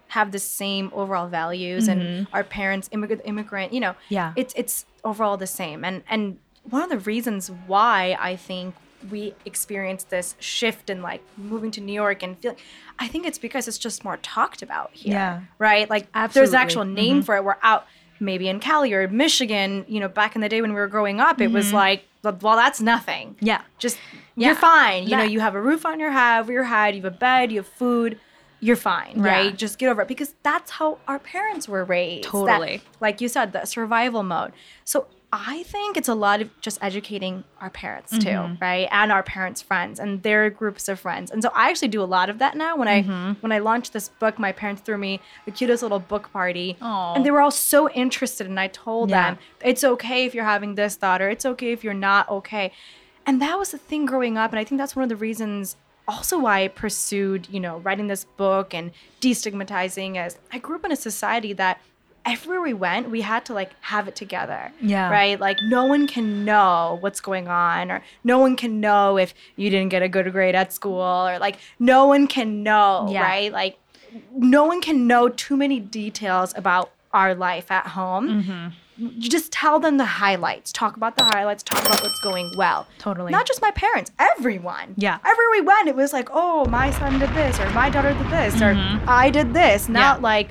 have the same overall values, and mm-hmm. our parents, immigrant, immigrant, you know, Yeah. it's it's overall the same. And and one of the reasons why I think we experience this shift in like moving to New York and feeling, I think it's because it's just more talked about here, Yeah. right? Like there's Absolutely. actual name mm-hmm. for it. We're out maybe in Cali or Michigan. You know, back in the day when we were growing up, it was mm-hmm. like, well, that's nothing Yeah. just Yeah. you're fine. You know, you have a roof on your head, over your head, you have a bed, you have food. You're fine, Yeah. right? Just get over it because that's how our parents were raised. that- Totally. like you said, the survival mode. So I think it's a lot of just educating our parents too, Mm-hmm. right? And our parents' friends and their groups of friends. And so I actually do a lot of that now. When I Mm-hmm. when I launched this book, my parents threw me the cutest little book party. Aw. And they were all so interested and I told Yeah. them it's okay if you're having this thought or it's okay if you're not okay. And that was the thing growing up. And I think that's one of the reasons also why I pursued, you know, writing this book and destigmatizing as I grew up in a society that everywhere we went, we had to like have it together. Yeah. Right? Like no one can know what's going on or no one can know if you didn't get a good grade at school or like no one can know, Yeah. right? Like no one can know too many details about our life at home. Mm-hmm you just tell them the highlights. Talk about the highlights. Talk about what's going well. Totally. Not just my parents, everyone. Yeah. Everywhere we went, it was like, oh, my son did this, or my daughter did this, or I did this. Not Mm-hmm. Yeah. like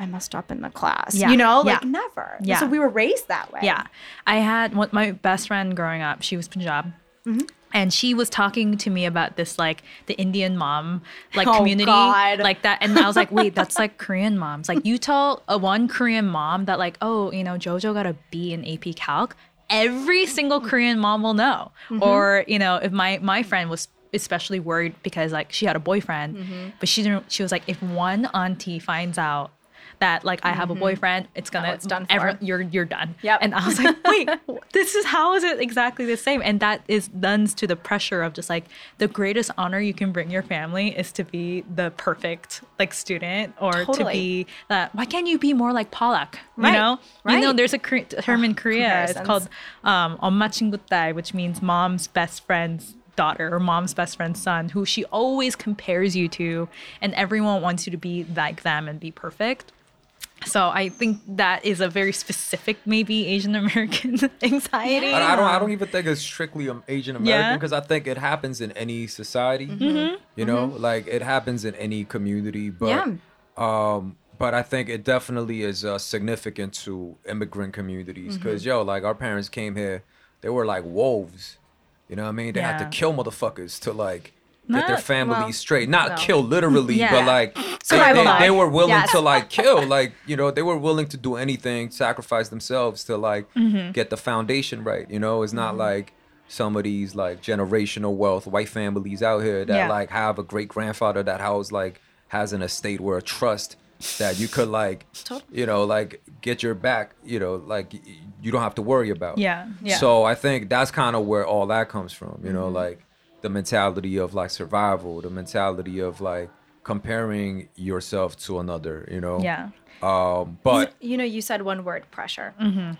I messed up in the class. Yeah. You know, like Yeah. never. Yeah. So we were raised that way. Yeah. I had one, my best friend growing up, she was Punjab. Mm-hmm. And she was talking to me about this, like the Indian mom, like Oh, community, God. like that. And I was like, wait, that's like Korean moms. Like you tell a one Korean mom that, like, oh, you know, JoJo got a B in AP Calc. Every single Korean mom will know. Mm-hmm. Or you know, if my my friend was especially worried because like she had a boyfriend, mm-hmm. but she didn't. She was like, if one auntie finds out that like I have mm-hmm. a boyfriend, it's gonna it's done. Ever, you're you're done. Yep. And I was like, wait, this is how is it exactly the same? And that is lends to the pressure of just like the greatest honor you can bring your family is to be the perfect like student or totally. to be that. Why can't you be more like Palak? Right. You know, right. you know, there's a Korean, term in Korea. It's called um, which means mom's best friend's daughter or mom's best friend's son who she always compares you to and everyone wants you to be like them and be perfect so I think that is a very specific, maybe Asian American anxiety. I, I don't. I don't even think it's strictly um, Asian American Yeah. because I think it happens in any society. You know, like it happens in any community. But Yeah. um, but I think it definitely is uh, significant to immigrant communities because yo, like our parents came here, they were like wolves. You know what I mean? They had to kill motherfuckers to like get their family well, straight. Not no. kill literally, Yeah. but like they, they, they were willing Yes. to like kill. Like you know, they were willing to do anything, sacrifice themselves to like Mm-hmm. get the foundation right. You know, it's not like some of these like generational wealth white families out here that Yeah. like have a great grandfather that house like has an estate where a trust that you could like you know like get your back you know like you don't have to worry about Yeah, yeah. so i think that's kind of where all that comes from you know like the mentality of like survival the mentality of like comparing yourself to another you know Yeah. um but you know, you said one word pressure.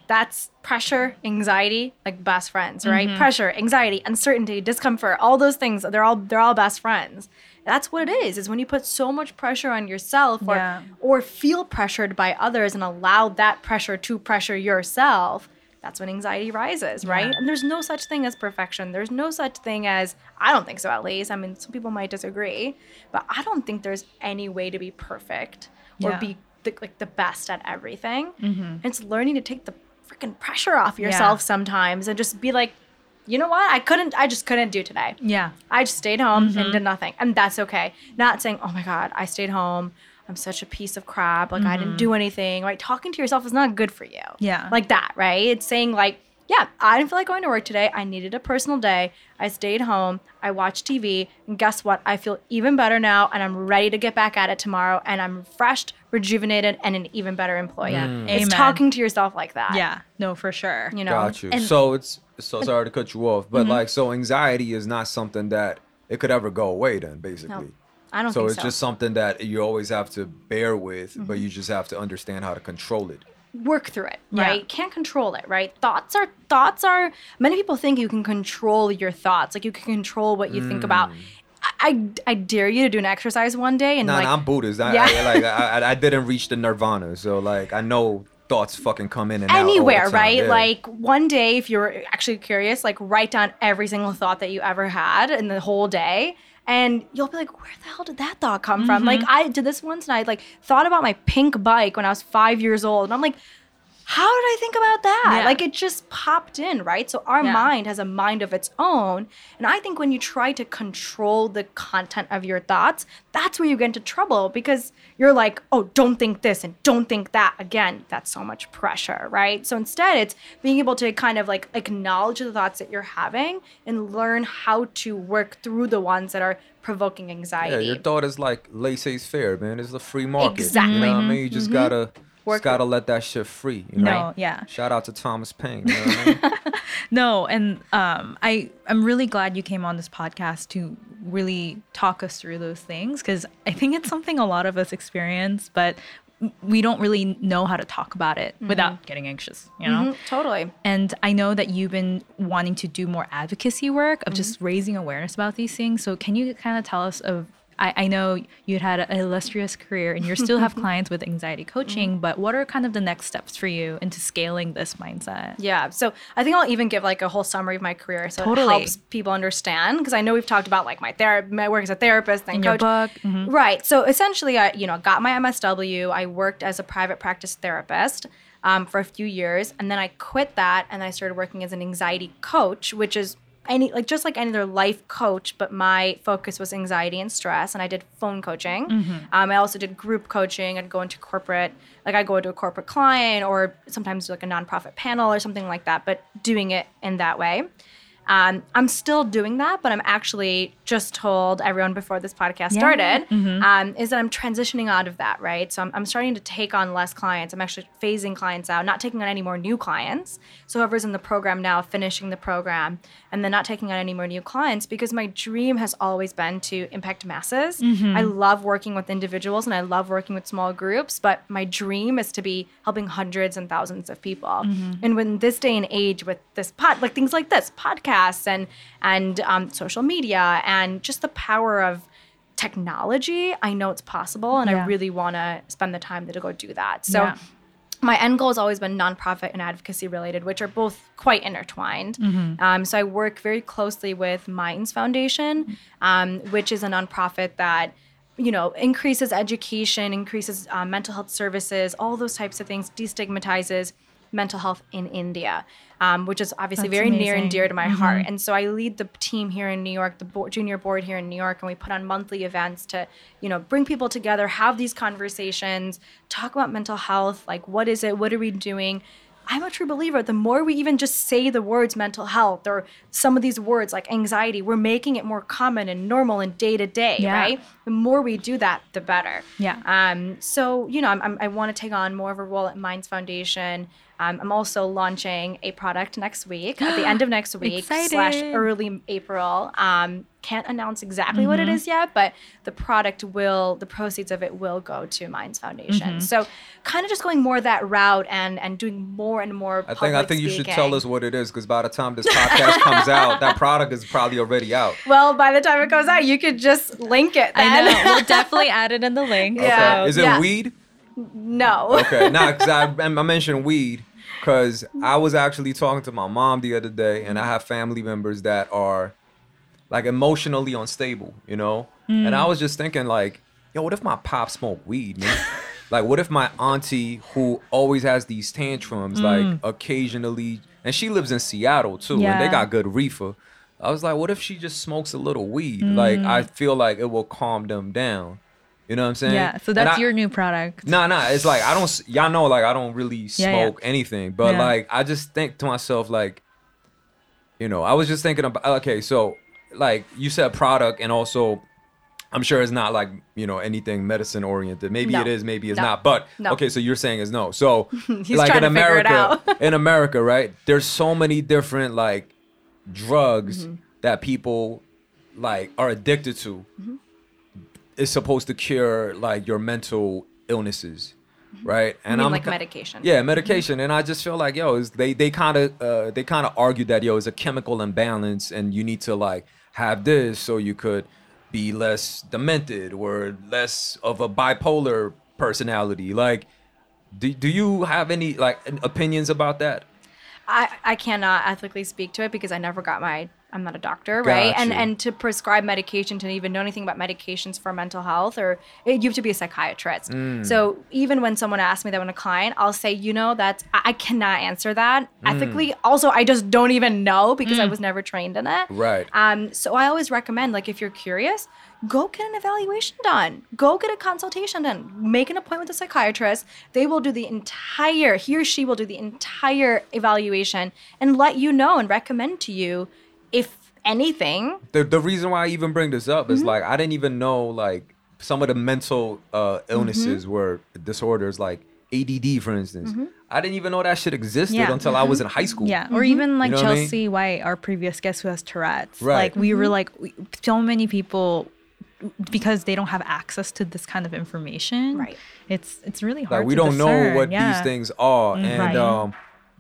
That's pressure, anxiety, like best friends, right? Pressure, anxiety, uncertainty, discomfort, all those things, they're all they're all best friends. That's what it is, is when you put so much pressure on yourself or Yeah. or feel pressured by others and allow that pressure to pressure yourself. That's when anxiety rises, right? Yeah. And there's no such thing as perfection. There's no such thing as, I don't think so at least. I mean, some people might disagree, but I don't think there's any way to be perfect or Yeah. be the, like the best at everything. Mm-hmm. It's learning to take the freaking pressure off yourself sometimes and just be like, you know what? I couldn't. I just couldn't do today. Yeah. I just stayed home and mm-hmm. did nothing, and that's okay. Not saying, oh my god, I stayed home. I'm such a piece of crap. Like I didn't mm-hmm. do anything. Right? Talking to yourself is not good for you. Yeah. Like that, right? It's saying like. Yeah, I didn't feel like going to work today. I needed a personal day. I stayed home. I watched TV. And guess what? I feel even better now and I'm ready to get back at it tomorrow. And I'm refreshed, rejuvenated, and an even better employee. Yeah. Mm. It's Amen. talking to yourself like that. Yeah. No, for sure. You know? Got you. And- so it's so sorry to cut you off, but mm-hmm. like so anxiety is not something that it could ever go away. Then basically, I don't so think it's so. just something that you always have to bear with, but mm-hmm. you just have to understand how to control it. work through it, Yeah. right? Can't control it, right? Thoughts are thoughts are many people think you can control your thoughts, like you can control what you think about. Mm. I, I, I dare you to do an exercise one day and Nah, like nah, I'm Buddhist. I, Yeah. I, like I, I- I didn't reach the nirvana, so like I know thoughts fucking come in and out all the anywhere, time, right? yeah. Like one day, if you're actually curious, like write down every single thought that you ever had in the whole day. And you'll be like, where the hell did that thought come from? Like mm-hmm. I did this once and I like thought about my pink bike when I was five years old. And I'm like, how did I think about that? Yeah. Like it just popped in, right? So our Yeah. mind has a mind of its own. And I think when you try to control the content of your thoughts, that's where you get into trouble because you're like, oh, don't think this and don't think that. Again, that's so much pressure, right? So instead, it's being able to kind of like acknowledge the thoughts that you're having and learn how to work through the ones that are provoking anxiety. yeah, your thought is like laissez faire, man. It's a free market. Exactly. You know what I mean? You mm-hmm. just gotta. Mm-hmm. Work Just gotta let that shit free. You No, yeah. Shout out to Thomas Paine. You know what I mean? No, and um, I I'm really glad you came on this podcast to really talk us through those things because I think it's something a lot of us experience, but we don't really know how to talk about it without getting anxious, you know. Mhm, totally. And I know that you've been wanting to do more advocacy work of just raising awareness about these things. So can you kind of tell us of I, I know you'd had an illustrious career and you still have clients with anxiety coaching, Mm-hmm. but what are kind of the next steps for you into scaling this mindset? Yeah. So I think I'll even give like a whole summary of my career so Totally. it helps people understand because I know we've talked about like my therapy, my work as a therapist and In your coach. book, mhm. Right. So essentially, I you know got my MSW. I worked as a private practice therapist um, for a few years, and then I quit that and I started working as an anxiety coach, which is any like just like any other life coach, but my focus was anxiety and stress, and I did phone coaching. Um, I also did group coaching. I'd go into corporate, like I go into a corporate client, or sometimes like a nonprofit panel or something like that, but doing it in that way. Um, I'm still doing that, but I'm actually just told everyone before this podcast Yeah. started um, is that I'm transitioning out of that, right? So I'm, I'm starting to take on less clients. I'm actually phasing clients out, not taking on any more new clients. So whoever's in the program now, finishing the program, and then not taking on any more new clients because my dream has always been to impact masses. I love working with individuals and I love working with small groups, but my dream is to be helping hundreds and thousands of people. And when this day and age with this pod, like things like this, podcasts and and um, social media and just the power of technology, I know it's possible, and I really want to spend the time to go do that. So. Yeah. My end goal has always been nonprofit and advocacy related, which are both quite intertwined. Um, so I work very closely with Minds Foundation, um, which is a nonprofit that you know increases education, increases uh, mental health services, all those types of things, destigmatizes mental health in India, um, which is obviously That's very near and dear to my heart. And so I lead the team here in New York, the board, junior board here in New York, and we put on monthly events to, you know, bring people together, have these conversations, talk about mental health, like what is it, what are we doing. I'm a true believer. The more we even just say the words mental health or some of these words like anxiety, we're making it more common and normal and day to day, right? The more we do that, the better. Yeah. Um, so, you know, I'm, I'm, I want to take on more of a role at Minds Foundation. Um, I'm also launching a product next week, at the end of next week, slash early April. Um, can't announce exactly what Mm-hmm. it is yet, but the product will, the proceeds of it will go to Minds Foundation. Mm-hmm. So, kind of just going more that route and and doing more and more. I think I public think you should tell us what it is because by the time this podcast comes out, that product is probably already out. Well, by the time it goes out, you could just link it. Then. I know. we'll definitely add it in the link. Yeah. so- Is it yeah. weed? no. Okay, nah, because I, I mentioned weed because I was actually talking to my mom the other day, and I have family members that are like emotionally unstable, you know. And I mm. was just thinking, like, yo, what if my pop smoked weed, man? like, what if my auntie, who always has these tantrums, like mm. occasionally, and she lives in Seattle too, and they got good reefer. I was like, what if she just smokes a little weed? Like, I mm. feel like it will calm them down. You know what I'm saying? Yeah. So that's I- your new product. Nah, nah. It's like I don't. s- Y'all know, like I don't really Yeah, yeah. smoke anything, but Yeah. like I just think to myself, like, you know, I was just thinking about. Okay, so like you said, product, and also, I'm sure it's not like you know anything medicine oriented. Maybe No. it is, maybe it's No. not. But No. okay, so you're saying is no. So He's like in to figure it America, out. in America, right? There's so many different like drugs Mm-hmm. that people like are addicted to Mm-hmm. Is supposed to cure like your mental illnesses, right? Mm-hmm. I'm like medication. Yeah, medication, and I just feel like yo, is they they kind of uh, they kind of argue that yo is a chemical imbalance, and you need to like have this so you could be less demented or less of a bipolar personality. Like, do do you have any like opinions about that? I, I cannot ethically speak to it because I never got my I'm not a doctor, right? Got And you. and to prescribe medication to even know anything about medications for mental health or you have to be a psychiatrist. Mm. So even when someone asks me that when a client, I'll say, you know, that's I, cannot answer that Mm. ethically. Also, I just don't even know because I was never trained in it. Right. Um, so I always recommend, like, if you're curious, go get an evaluation done. Go get a consultation done. Make an appointment with a psychiatrist. They will do the entire, he or she will do the entire evaluation and let you know and recommend to you if anything. the the reason why I even bring this up Mm-hmm. is like I didn't even know like some of the mental uh, illnesses Mm-hmm. were disorders like ADD, for instance. I didn't even know that shit existed Yeah. until I was in high school. Yeah, or even like know what I mean? Chelsea White, our previous guest who has Tourette's. Right. Like we were like, we, so many people because they don't have access to this kind of information. Right. It's it's really hard. Like we to don't know what yeah. these things are, and Right. um,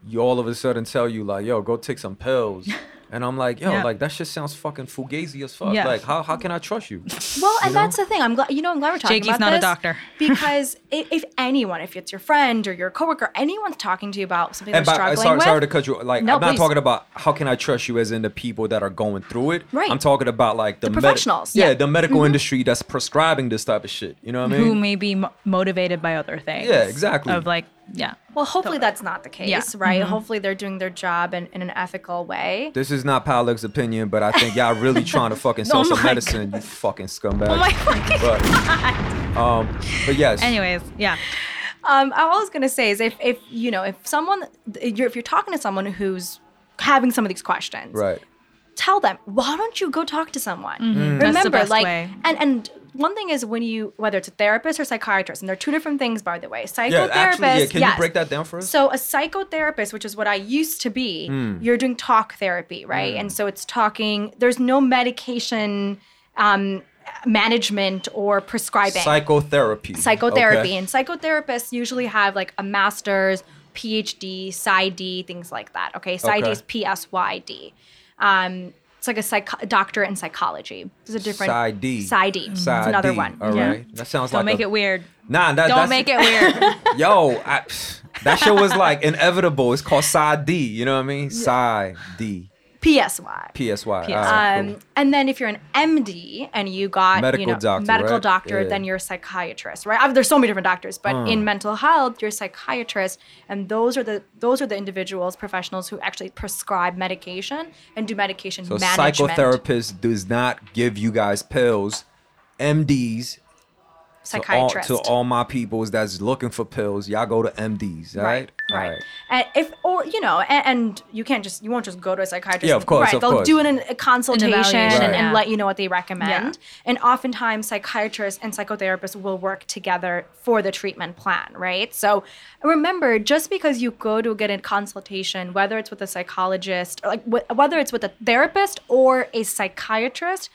you all of a sudden tell you like, yo, go take some pills. And I'm like, yo, Yeah. like that shit sounds fucking fugazi as fuck. Yeah. Like, how, how can I trust you? Well, and know? that's the thing. I'm glad you know. I'm glad we're talking about. Jakey's about not a doctor. because if, if anyone, if it's your friend or your coworker, anyone's talking to you about something And they're by, struggling sorry, with. sorry to cut you. Like, No, I'm not please. talking about how can I trust you as in the people that are going through it. Right. I'm talking about like the, The medi- professionals, yeah, yeah. Mm-hmm. the medical industry that's prescribing this type of shit. You know what I mean? Who may be mo- motivated by other things. Yeah, exactly. Of like, yeah. Well, hopefully that's not the case, Yeah. right? Mm-hmm. Hopefully they're doing their job in, in an ethical way. This is not Palak's opinion, but I think y'all really trying to fucking sell Oh some my medicine, you fucking scumbag. Oh my fucking but, um, but yes. Anyways, yeah. Um, all I was gonna say is if if you know if someone you're, if you're talking to someone who's having some of these questions, Right. tell them why don't you go talk to someone Mm-hmm. That's the remember best like way. and and one thing is when you whether it's a therapist or psychiatrist and they're two different things by the way psychotherapist Yeah, actually, yeah. Can yes. you break that down for us? so a psychotherapist which is what i used to be Hmm. you're doing talk therapy right and so it's talking there's no medication um, management or prescribing Psychotherapy. psychotherapy Okay. and psychotherapists usually have like a master's phd psyd things like that okay psyd Okay. is p-s-y-d um, it's like a psych- doctorate in psychology there's a different psyd it's Side another D, one All Yeah. right. That sounds like Don't like make a- it weird. Nah, that, Don't make it weird. Yo, I, that shit was like inevitable. It's called Side D. You know what I mean? Side D. p-s-y PSY. PSY. um, cool. and then if you're an MD and you got Medical you know, doctor, medical right? doctor, Yeah. then you're a psychiatrist, right? I mean, there's so many different doctors, but Uh. in mental health, you're a psychiatrist, and those are the those are the individuals, professionals who actually prescribe medication and do medication So management. psychotherapist does not give you guys pills. MDs to all, to all my peoples that's looking for pills, y'all go to MDs, right? right? right All right and if or you know and, and you can't just you won't just go to a psychiatrist Yeah, of course, right of they'll course. do an, a consultation evaluation, and, Right. and yeah. let you know what they recommend and oftentimes psychiatrists and psychotherapists will work together for the treatment plan right so remember just because you go to get a consultation whether it's with a psychologist or like wh- whether it's with a therapist or a psychiatrist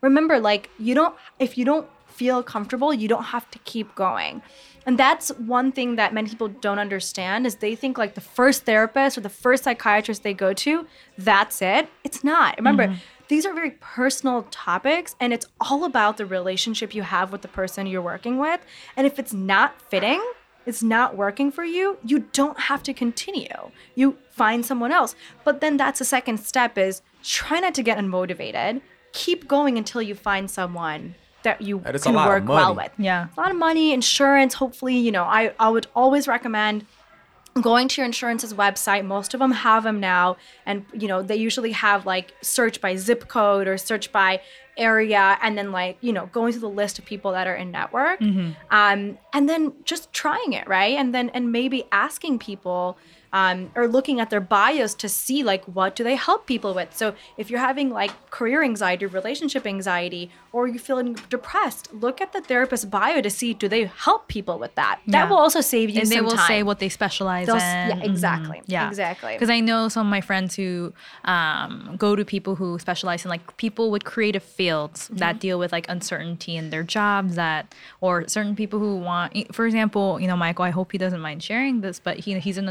remember like you don't if you don't feel comfortable you don't have to keep going. And that's one thing that many people don't understand is they think like the first therapist or the first psychiatrist they go to that's it. It's not. Remember mm-hmm. these are very personal topics and it's all about the relationship you have with the person you're working with. And if it's not fitting it's not working for you you don't have to continue. You find someone else. But then that's the second step is try not to get unmotivated. Keep going until you find someone that you And it's a can work well with Yeah. a lot of money, insurance. Hopefully, you know, I, I would always recommend going to your insurance's website. Most of them have them now. And, you know, they usually have like search by zip code or search by area and then like, you know, going through the list of people that are in network. Um, and then just trying it, right? And then, and maybe asking people um, or looking at their bios to see like what do they help people with so if you're having like career anxiety relationship anxiety or you're feeling depressed look at the therapist's bio to see do they help people with that that will also save you and they will time. say what they specialize They'll in. yeah, exactly. Yeah, Exactly. Because I know some of my friends who um, go to people who specialize in like people with creative fields Mm-hmm. that deal with like uncertainty in their jobs that or certain people who want, for example, you know, Michael. I hope he doesn't mind sharing this, but he he's an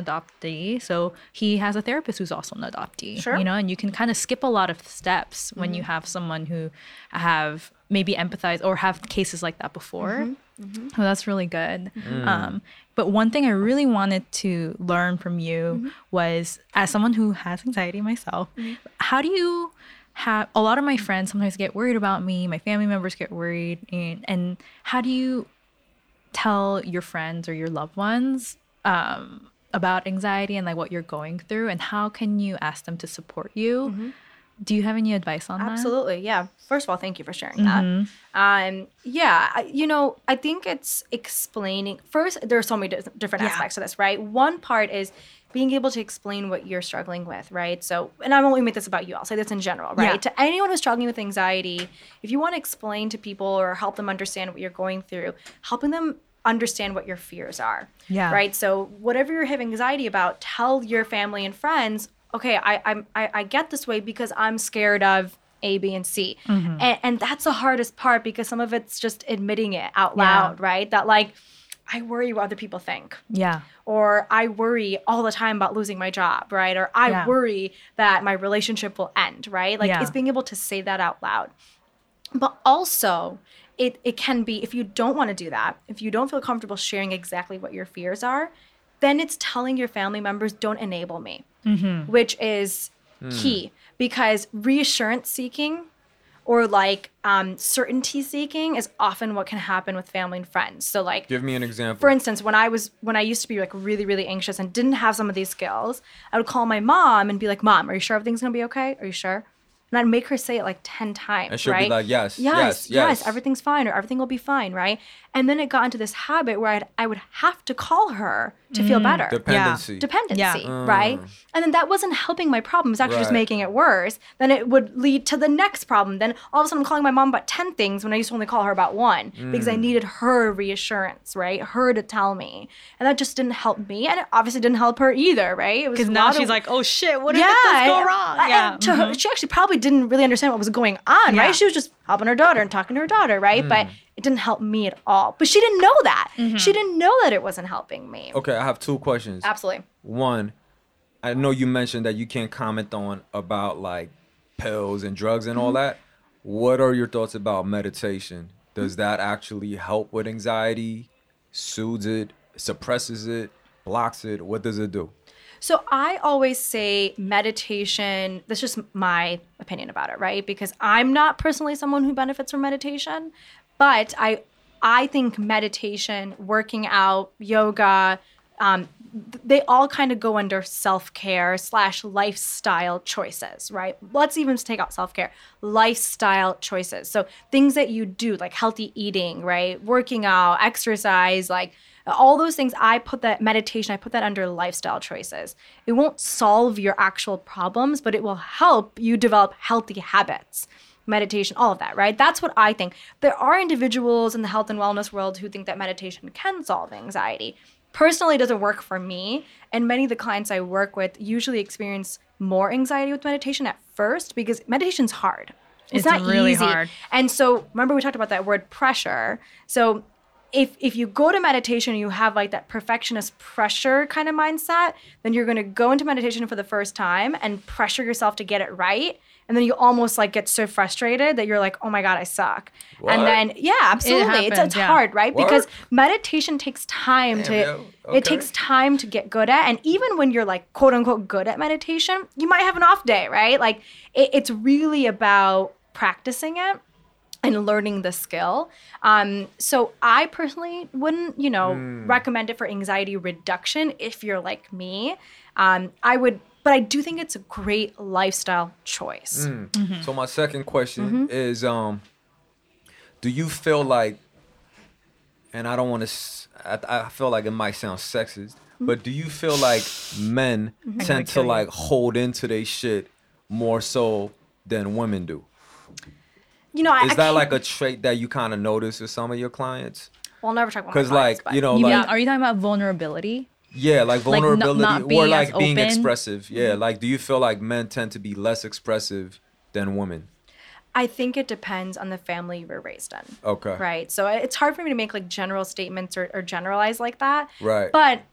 adoptee, so he has a therapist who's also an adoptee. Sure. Mm-hmm. You know, and you can kind of skip a lot of steps when you have someone who have maybe empathize or have cases like that before. Mm-hmm. Oh, that's really good. Um, but one thing I really wanted to learn from you was, as someone who has anxiety myself, how do you have? A lot of my friends sometimes get worried about me. My family members get worried, and, and how do you tell your friends or your loved ones um, about anxiety and like what you're going through, and how can you ask them to support you? Do you have any advice on that? Absolutely. Yeah. First of all, thank you for sharing that. Um, yeah. I- You know, I think it's explaining. First, there are so many di- different Yeah. aspects of this, right? One part is being able to explain what you're struggling with, right? So, and I won't even make this about you. I'll say this in general, right? Yeah. To anyone who's struggling with anxiety, if you want to explain to people or help them understand what you're going through, helping them understand what your fears are. Yeah. Right. So whatever you're having anxiety about, tell your family and friends, okay, I I'm, I, I get this way because I'm scared of A, B, and C. Mm-hmm. And, and that's the hardest part because some of it's just admitting it out Yeah. loud, right? That like I worry what other people think Yeah. or I worry all the time about losing my job, right? Or I Yeah. worry that my relationship will end, right? Like Yeah. it's being able to say that out loud. But also, it, it can be if you don't want to do that, if you don't feel comfortable sharing exactly what your fears are, then it's telling your family members, don't enable me, which is key because reassurance seeking or like um, certainty seeking is often what can happen with family and friends. So, like, Give me an example. for instance, when I was when I used to be like really really anxious and didn't have some of these skills, I would call my mom and be like, "Mom, are you sure everything's gonna be okay? Are you sure?" And I'd make her say it like ten times. And she'll be right? like, "Yes, yes, yes, yes, yes." everything's fine, or everything will be fine, right? And then it got into this habit where I'd, I would have to call her to feel mm. better Dependency. dependency, Yeah. right? Mm. And then that wasn't helping my problem. It was actually just making it worse. Then it would lead to the next problem. Then all of a sudden I'm calling my mom about 10 things when I used to only call her about one mm. because I Mm. needed her reassurance, right? Her to tell me. And that just didn't help me. And it obviously didn't help her either, right? Because now she's of- like, oh shit, what if yeah, this go wrong? and Yeah. to her, mm-hmm. she actually probably didn't really understand what was going on, Yeah. right? She was just helping her daughter and talking to her daughter, right? But it didn't help me at all. But she didn't know that. She didn't know that it wasn't helping me. Okay, I have two questions. Absolutely. One, I know you mentioned that you can't comment on about like pills and drugs and Mm-hmm. all that. What are your thoughts about meditation? Does that actually help with anxiety? Soothes it? Suppresses it? Blocks it? What does it do? So I always say meditation, that's just my opinion about it, right? Because I'm not personally someone who benefits from meditation, but I I think meditation, working out, yoga, um, they all kind of go under self-care slash lifestyle choices, right? Let's even take out self-care, lifestyle choices. So things that you do, like healthy eating, right? Working out, exercise, like all those things i put that meditation i put that under lifestyle choices it won't solve your actual problems but it will help you develop healthy habits meditation all of that right that's what i think there are individuals in the health and wellness world who think that meditation can solve anxiety personally it doesn't work for me and many of the clients i work with usually experience more anxiety with meditation at first because meditation's hard It's it's, not really easy. hard. And so remember we talked about that word pressure. So if if you go to meditation and you have like that perfectionist pressure kind of mindset, then you're going to go into meditation for the first time and pressure yourself to get it right. And then you almost like get so frustrated that you're like, "Oh my god, I suck." What? And then yeah, absolutely. it's happens, it's yeah. hard, right? Because meditation takes time Damn, to yo. Okay. it takes time to get good at and even when you're like quote unquote good at meditation, you might have an off day, right? Like it, it's really about practicing it and learning the skill. Um, so I personally wouldn't, you know, recommend it for anxiety reduction if you're like me. Um, I would, but I do think it's a great lifestyle choice. So my second question Mm-hmm. is um do you feel like and I don't want to I, I feel like it might sound sexist, Mm-hmm. but do you feel like men tend to kill you. like hold into their shit more so than women do? You know, Is I that can't- like a trait that you kind of notice with some of your clients? We'll never talk about my Because like but- you know, You like mean, are you talking about vulnerability? Yeah, like Like, not- vulnerability not or like being open? expressive. Yeah, Mm-hmm. like do you feel like men tend to be less expressive than women? I think it depends on the family you were raised in. Okay. Right. So it's hard for me to make like general statements or, or generalize like that. Right. But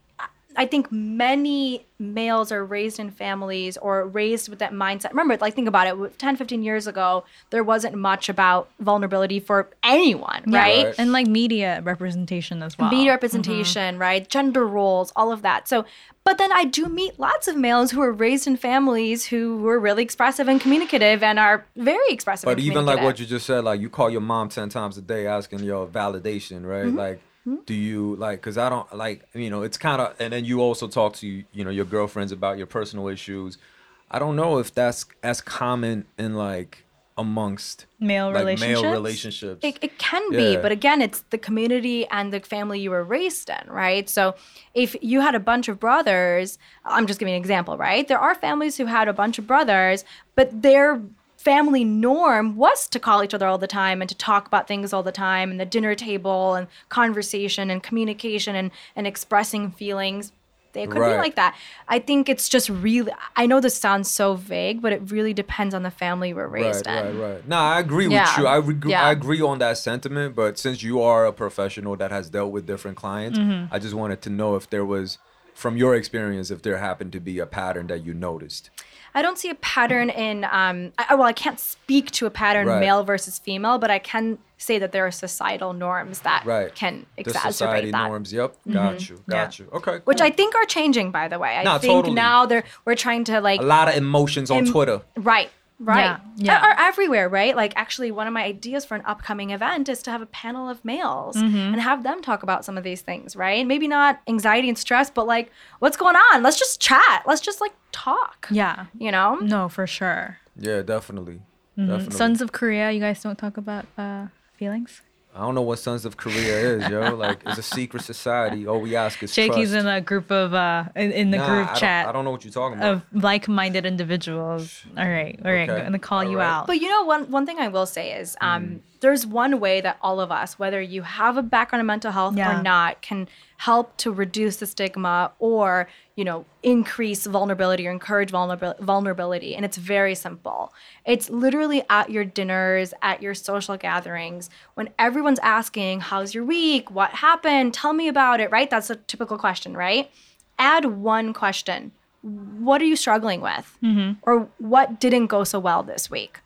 I- I think many males are raised in families or raised with that mindset. Remember, like think about it, 10, 15 years ago, there wasn't much about vulnerability for anyone, right? Right. And like media representation as well. media representation, right? Gender roles, all of that. So, but then I do meet lots of males who are raised in families who were really expressive and communicative and are very expressive. But and even like what you just said, like you call your mom ten times a day asking your validation, right? Mm-hmm. Like, Hmm? do you like? Because I don't like, you know, it's kind of, and then you also talk to you know your girlfriends about your personal issues. I don't know if that's as common in like amongst Male like relationships? male relationships. It, it can be, but again, it's the community and the family you were raised in, right? So if you had a bunch of brothers, I'm just giving an example, right? There are families who had a bunch of brothers, but their family norm was to call each other all the time and to talk about things all the time and the dinner table and conversation and communication and, and expressing feelings They could Right. be like that. I think it's just really. I know this sounds so vague, but it really depends on the family we're raised right, in. Right, right. No, I agree Yeah. with you. I, reg- Yeah. I agree on that sentiment. But since you are a professional that has dealt with different clients, Mm-hmm. I just wanted to know if there was, from your experience, if there happened to be a pattern that you noticed. I don't see a pattern in. Um, I, well, I can't speak to a pattern Right. male versus female, but I can say that there are societal norms that Right. can The exacerbate society that. Mm-hmm. norms. Yep. Got you. Got you. Okay. Which cool. I think are changing, by the way. I No, think totally. now they're we're trying to like a lot of emotions on em- Twitter. Right. Right. Yeah, yeah. Are, are everywhere, right? Like actually one of my ideas for an upcoming event is to have a panel of males Mm-hmm. and have them talk about some of these things, right? Maybe not anxiety and stress, but like what's going on? Let's just chat. Let's just like talk. Yeah. You know? No, for sure. Yeah, definitely. Mm-hmm. Definitely. Sons of Korea, you guys don't talk about uh, feelings? I don't know what Sons of Korea is, yo. Like, it's a secret society. All we ask is Jakey's trust. in a group of uh in, in the Nah, group I don't- chat I don't know what you're talking about. of like-minded individuals. All right, all right, Okay, I'm gonna call all you right. out. But you know, one one thing I will say is, um, Mm. there's one way that all of us, whether you have a background in mental health Yeah. or not, can help to reduce the stigma or you know increase vulnerability or encourage vulnerabil- vulnerability. And it's very simple. It's literally at your dinners, at your social gatherings, when everyone's asking, "How's your week? What happened? Tell me about it." Right? That's a typical question, right? Add one question. What are you struggling with? Mm-hmm. Or what didn't go so well this week?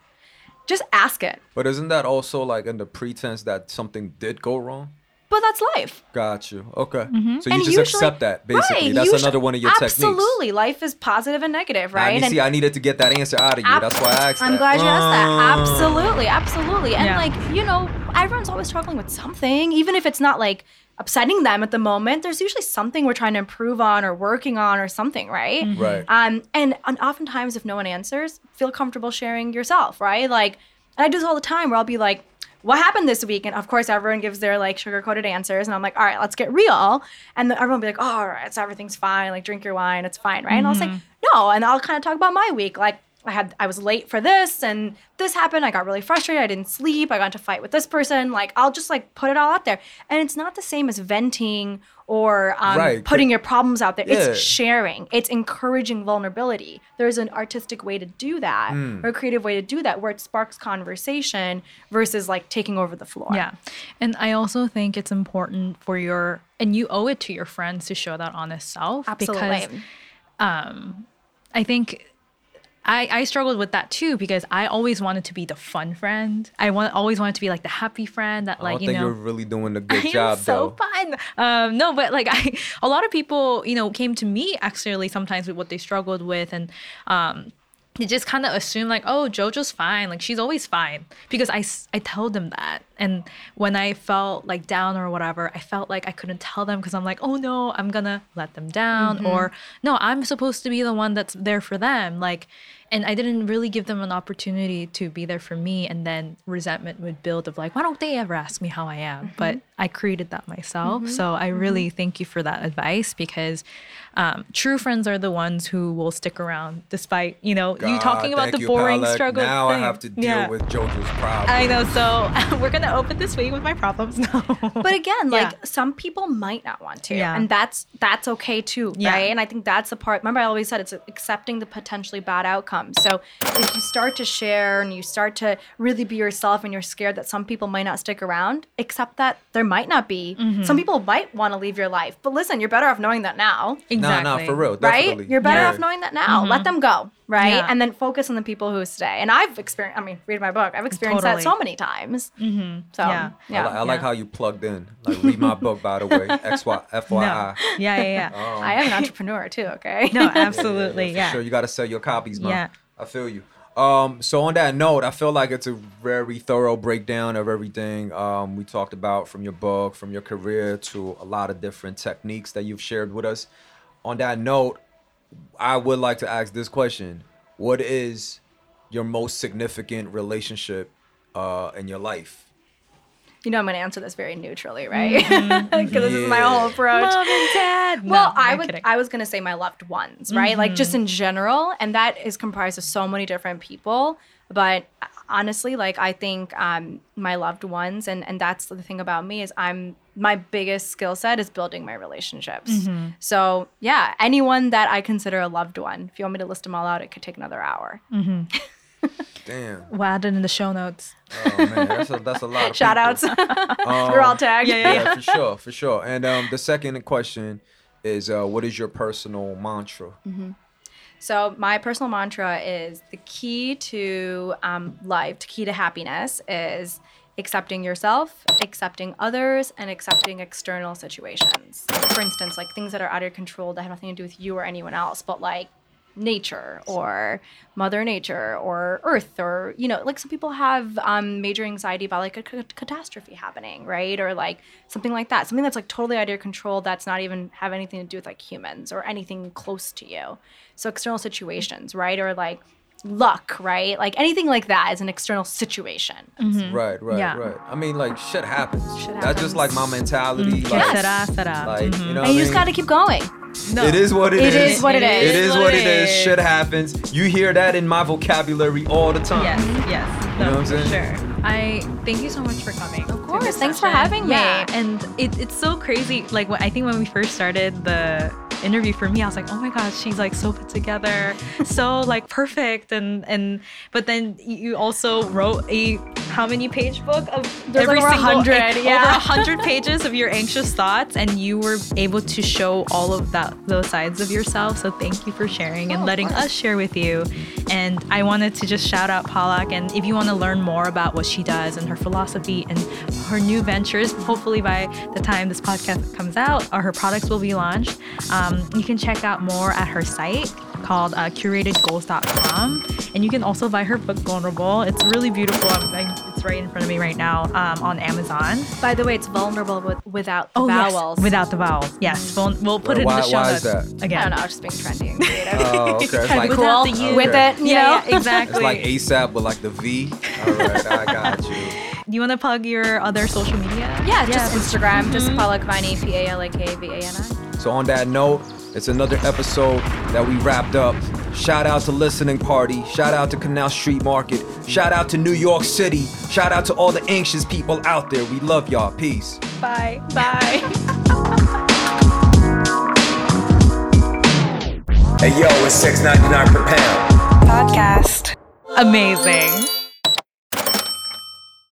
Just ask it. but isn't that also like in the pretense that something did go wrong? But that's life. Got you. Okay. So you Mm-hmm. And just usually- accept that, basically. Right, That's usually- another one of your techniques. Absolutely. Life is positive and negative, Nah, right? you And see, I needed to get that answer out of you. ab- That's why I asked I'm that. glad you asked that. Uh, Absolutely. Absolutely. And Yeah. like, you know, everyone's always struggling with something, even if it's not like upsetting them at the moment. There's usually something we're trying to improve on or working on or something, right? Right. Um, and, and oftentimes, if no one answers, feel comfortable sharing yourself, right? Like, and I do this all the time where I'll be like, what happened this week? And of course, everyone gives their like sugar coated answers. And I'm like, all right, let's get real. And then everyone will be like, oh, all right, so everything's fine. Like, drink your wine, it's fine, right? And I was like, no. And I'll kind of talk about my week. Like, I had I was late for this and this happened. I got really frustrated. I didn't sleep. I got into a fight with this person. Like I'll just like put it all out there. And it's not the same as venting or um, Right. putting your problems out there. Yeah. It's sharing. It's encouraging vulnerability. There's an artistic way to do that Hmm. or a creative way to do that where it sparks conversation versus like taking over the floor. Yeah. And I also think it's important for your and you owe it to your friends to show that honest self Absolutely. because I think I, I struggled with that too because I always wanted to be the fun friend. I want always wanted to be like the happy friend that I like don't you think know you're really doing a good I am job, so though. fun. Um, no, but like I, a lot of people, you know, came to me actually sometimes with what they struggled with, and um, they just kind of assume like, oh, JoJo's fine, like she's always fine, because I, I told them that, and when I felt like down or whatever, I felt like I couldn't tell them because I'm like, oh no, I'm gonna let them down, or no, I'm supposed to be the one that's there for them, like. And I didn't really give them an opportunity to be there for me, and then resentment would build of like, why don't they ever ask me how I am? Mm-hmm. But I created that myself, so I really thank you for that advice because um, true friends are the ones who will stick around despite you know you talking about the you, boring Palak. struggle. Now I have to deal Yeah. with JoJo's problem. I know. So we're gonna open this week with my problems. No. But again, like Yeah. some people might not want to, Yeah. and that's that's okay too, Yeah. right? And I think that's the part. Remember, I always said it's accepting the potentially bad outcomes. So if you start to share and you start to really be yourself, and you're scared that some people might not stick around, accept that there might not be. Mm-hmm. Some people might want to leave your life, but listen, you're better off knowing that now. Nah, nah, for real. Right? You're better Yeah. off knowing that now. Let them go, right? Mm-hmm. Yeah. And then focus on the people who stay. And I've experienced, I mean, read my book. I've experienced that so many times. Mm-hmm. So, Yeah. yeah. I, li- I like how you plugged in. Like, read my book, by the way. XY, No. FYI. Yeah, yeah, yeah. I am an entrepreneur too, okay? No, absolutely. For Yeah. Sure, you got to sell your copies, man. Yeah. I feel you. Um, so on that note, I feel like it's a very thorough breakdown of everything um, we talked about from your book, from your career to a lot of different techniques that you've shared with us. On that note, I would like to ask this question: What is your most significant relationship uh, in your life? You know I'm going to answer this very neutrally, right? Mm-hmm, because this is my mm-hmm. whole approach. Mom and dad. Well, No, I I'm would kidding. I was gonna say my loved ones, right? Like just mm-hmm. in general, and that is comprised of so many different people. But uh, honestly, like I think um, my loved ones, and and that's the thing about me is I'm my biggest skill set is building my relationships. So yeah, anyone that I consider a loved one, if you want me to list them all out, it could take another hour. Damn. We'll add it in the show notes. Oh man, that's a that's a lot. Of Shout people. outs. Um, We're all tagged. yeah, yeah, for sure, for sure. And um, the second question is, uh, what is your personal mantra? So my personal mantra is the key to um, life, the key to happiness is accepting yourself, accepting others, and accepting external situations. For instance, like things that are out of your control that have nothing to do with you or anyone else, but like nature or mother nature or earth or you know like some people have um, major anxiety about like a catastrophe happening right or like something like that something that's like totally out of your control that's not even have anything to do with like humans or anything close to you so external situations right or like luck right like anything like that is an external situation Right, right, Yeah. right. I mean, like shit happens. Shit That's just like my mentality. Que Like, será, será. like Mhm. you know, and you what just got to keep going No. It is what It it is what it is. It is what it is. Shit happens. You hear that in my vocabulary all the time. Yes, yes. You know No, what I'm saying? Sure. I thank you so much for coming. Of course. Thanks for having me. Yeah, and it, it's so crazy. Like I think when we first started the interview for me, I was like, oh my gosh, she's like so put together, so like perfect, and and but then you also wrote a how many page book of There's like over 100, over yeah. a hundred pages of your anxious thoughts, and you were able to show all of that those sides of yourself. So thank you for sharing and Oh, of letting us share with you. And I wanted to just shout out Palak. And if you want to learn more about what she does and her philosophy and her new ventures, hopefully by the time this podcast comes out, or her products will be launched, um, you can check out more at her site called uh, curatedgoals.com. And you can also buy her book Vulnerable. It's really beautiful. I'm, I, it's right in front of me right now um, on Amazon. by the way it's vulnerable with, without the Oh, yes, vowels without the vowels. Yes, vul- we'll put it in Why- the show why notes is that? again. I don't know, just being trendy and creative. Oh, okay. It's Trying to like be Without cool the U. with it, you yeah, know? yeah, exactly. it's like ASAP with like the V. All right, I got you. Do you want to plug your other social media? Yeah, just Instagram, just Mm-hmm. Palak Vani, P A L A K V A N I. So on that note, it's another episode that we wrapped up. Shout out to Listening Party. Shout out to Canal Street Market. Shout out to New York City. Shout out to all the anxious people out there. We love y'all. Peace. Bye. Bye. Hey yo, it's six ninety nine per pound. Podcast. Amazing.